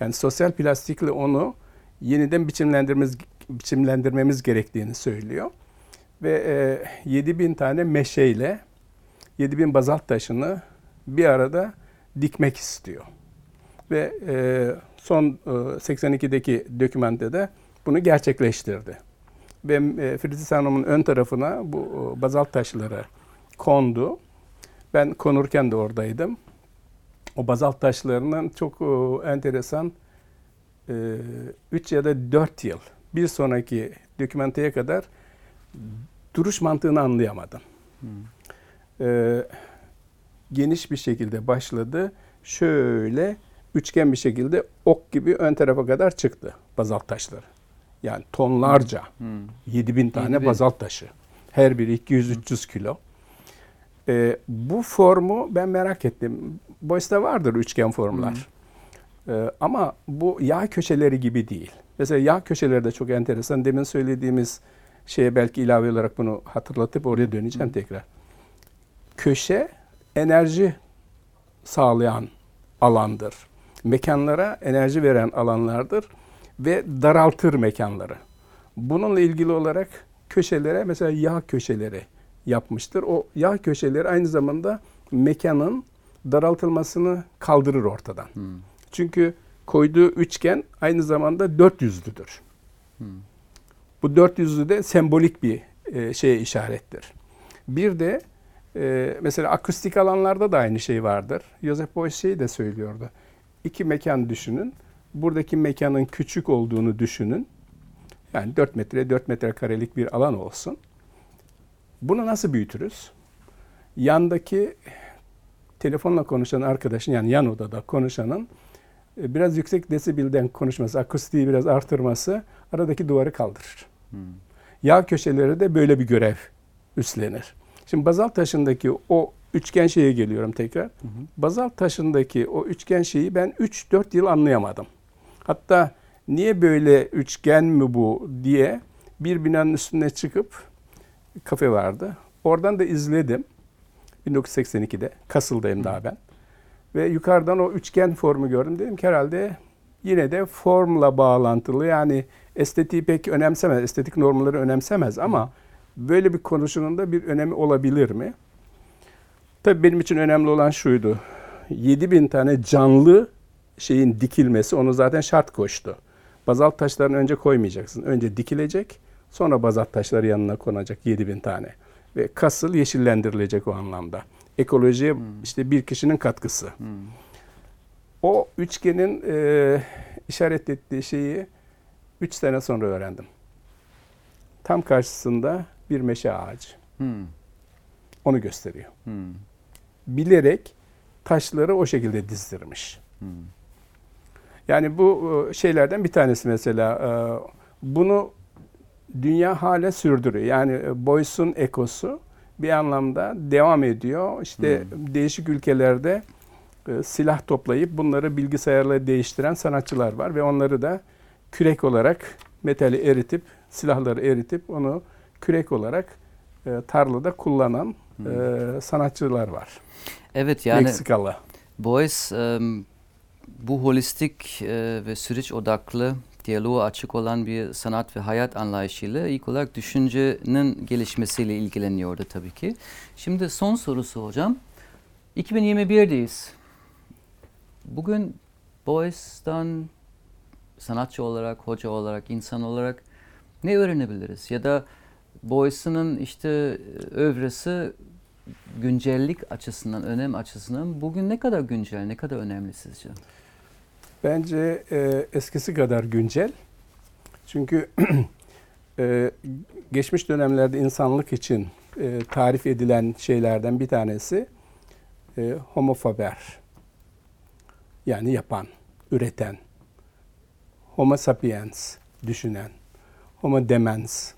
Yani sosyal plastikle onu yeniden biçimlendirmemiz, biçimlendirmemiz gerektiğini söylüyor. Ve e, 7000 tane meşeyle 7000 bazalt taşını bir arada dikmek istiyor. Ve e, son e, 82'deki dokümende de bunu gerçekleştirdi. Ve e, Fritz Hanım'ın ön tarafına bu e, bazalt taşları kondu. Ben konurken de oradaydım. O bazalt taşlarının çok e, enteresan 3 ya da 4 yıl bir sonraki dokümanteye kadar duruş mantığını anlayamadım. Ee, geniş bir şekilde başladı. Şöyle üçgen bir şekilde ok gibi ön tarafa kadar çıktı bazalt taşları. Yani tonlarca, Hmm. 7000 tane 7000. bazalt taşı. Her biri 200-300 kilo. Ee, bu formu ben merak ettim. Boyce'da vardır üçgen formlar. Ee, ama bu yağ köşeleri gibi değil. Mesela yağ köşeleri de çok enteresan. Demin söylediğimiz şeye belki ilave olarak bunu hatırlatıp oraya döneceğim tekrar. Köşe enerji sağlayan alandır. Mekanlara enerji veren alanlardır ve daraltır mekanları. Bununla ilgili olarak köşelere mesela yağ köşeleri yapmıştır. O yağ köşeleri aynı zamanda mekanın daraltılmasını kaldırır ortadan. Hmm. Çünkü koyduğu üçgen aynı zamanda dört yüzlüdür. Bu dört yüzlü de sembolik bir e, şeye işarettir. Bir de e, mesela akustik alanlarda da aynı şey vardır. Joseph Beuys şeyi de söylüyordu. İki mekan düşünün. Buradaki mekanın küçük olduğunu düşünün. Yani 4 metre 4 metre karelik bir alan olsun. Bunu nasıl büyütürüz? Yandaki telefonla konuşan arkadaşın yani yan odada konuşanın e, biraz yüksek desibelden konuşması, akustiği biraz artırması aradaki duvarı kaldırır. Hmm. Yağ köşeleri de böyle bir görev üstlenir. Şimdi bazalt taşındaki o üçgen şeye geliyorum tekrar. Bazalt taşındaki o üçgen şeyi ben 3-4 yıl anlayamadım. Hatta niye böyle üçgen mi bu diye bir binanın üstüne çıkıp kafe vardı. Oradan da izledim. 1982'de. Kasıl'dayım daha ben. Ve yukarıdan o üçgen formu gördüm. Dedim ki herhalde yine de formla bağlantılı. Yani estetiği pek önemsemez, estetik normları önemsemez ama böyle bir konuşunun da bir önemi olabilir mi? Tabii benim için önemli olan şuydu. 7000 tane canlı şeyin dikilmesi onu zaten şart koştu. Bazalt taşlarını önce koymayacaksın. Önce dikilecek, sonra bazalt taşları yanına konacak 7000 tane. Ve kasıl yeşillendirilecek o anlamda. Ekolojiye işte bir kişinin katkısı. Hmm. O üçgenin e, işaret ettiği şeyi 3 sene sonra öğrendim. Tam karşısında bir meşe ağacı. Hmm. Onu gösteriyor. Hmm. Bilerek taşları o şekilde dizdirmiş. Hmm. Yani bu e, şeylerden bir tanesi mesela. e, Bunu dünya hala sürdürüyor. Yani e, Boyce'un ekosu bir anlamda devam ediyor. İşte değişik ülkelerde silah toplayıp bunları bilgisayarla değiştiren sanatçılar var ve onları da kürek olarak metali eritip silahları eritip onu kürek olarak e, tarlada kullanan e, sanatçılar var. Evet yani Meksikalı. Beuys em, bu holistik e, ve süreç odaklı diyaloğa açık olan bir sanat ve hayat anlayışıyla ilk olarak düşüncenin gelişmesiyle ilgileniyordu tabii ki. Şimdi son sorusu hocam. 2021'deyiz. Bugün Beuys'tan sanatçı olarak, hoca olarak, insan olarak ne öğrenebiliriz? Ya da Boyce'nin işte e, övresi güncellik açısından, önem açısından bugün ne kadar güncel, ne kadar önemli sizce? Bence e, eskisi kadar güncel. Çünkü e, geçmiş dönemlerde insanlık için e, tarif edilen şeylerden bir tanesi e, homo faber. Yani yapan, üreten. Homo sapiens, düşünen. Homo demens,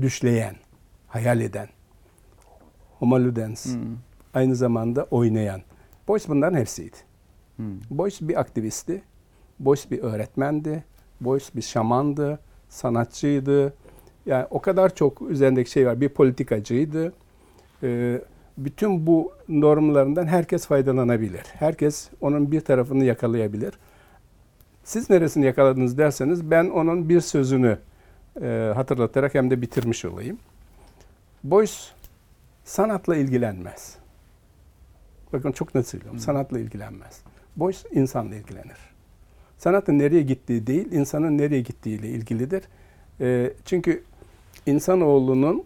düşleyen, hayal eden. Homo ludens, Hmm. aynı zamanda oynayan. Boyce bunların hepsiydi. Hmm. Boyce bir aktivisti, Boyce bir öğretmendi, Boyce bir şamandı, sanatçıydı. Yani o kadar çok üzerindeki şey var. Bir politikacıydı. Ee, bütün bu normlarından herkes faydalanabilir. Herkes onun bir tarafını yakalayabilir. Siz neresini yakaladınız derseniz ben onun bir sözünü e, hatırlatarak hem de bitirmiş olayım. Boyce sanatla ilgilenmez. Bakın çok net söylüyorum. Sanatla ilgilenmez. Boyce insanla ilgilenir. Sanatın nereye gittiği değil, insanın nereye gittiğiyle ilgilidir. Ee, çünkü insanoğlunun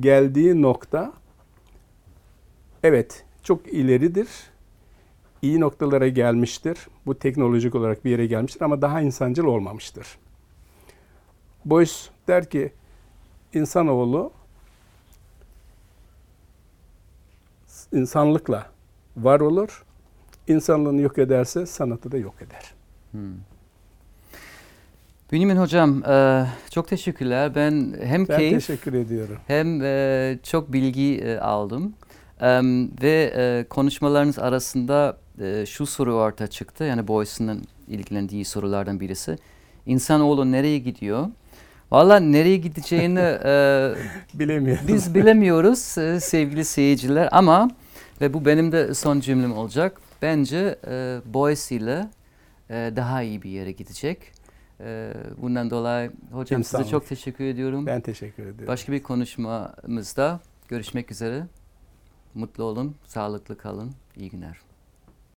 geldiği nokta evet çok ileridir. İyi noktalara gelmiştir. Bu teknolojik olarak bir yere gelmiştir ama daha insancıl olmamıştır. Boyce der ki insanoğlu insanlıkla var olur. İnsanlığını yok ederse sanatı da yok eder. Hmm. Bünyamin Hocam e, çok teşekkürler. Ben hem Ben keyif teşekkür ediyorum. hem e, çok bilgi e, aldım. Ve konuşmalarınız arasında e, şu soru ortaya çıktı. Yani Boyce'nin ilgilendiği sorulardan birisi. İnsanoğlu nereye gidiyor? Valla nereye gideceğini e, Bilemiyorum. biz bilemiyoruz e, sevgili seyirciler ama ve bu benim de son cümlem olacak. Bence e, Boyce ile e, daha iyi bir yere gidecek. E, bundan dolayı hocam size İnsanlık. çok teşekkür ediyorum. Ben teşekkür ediyorum. Başka bir konuşmamızda görüşmek üzere. Mutlu olun, sağlıklı kalın. İyi günler.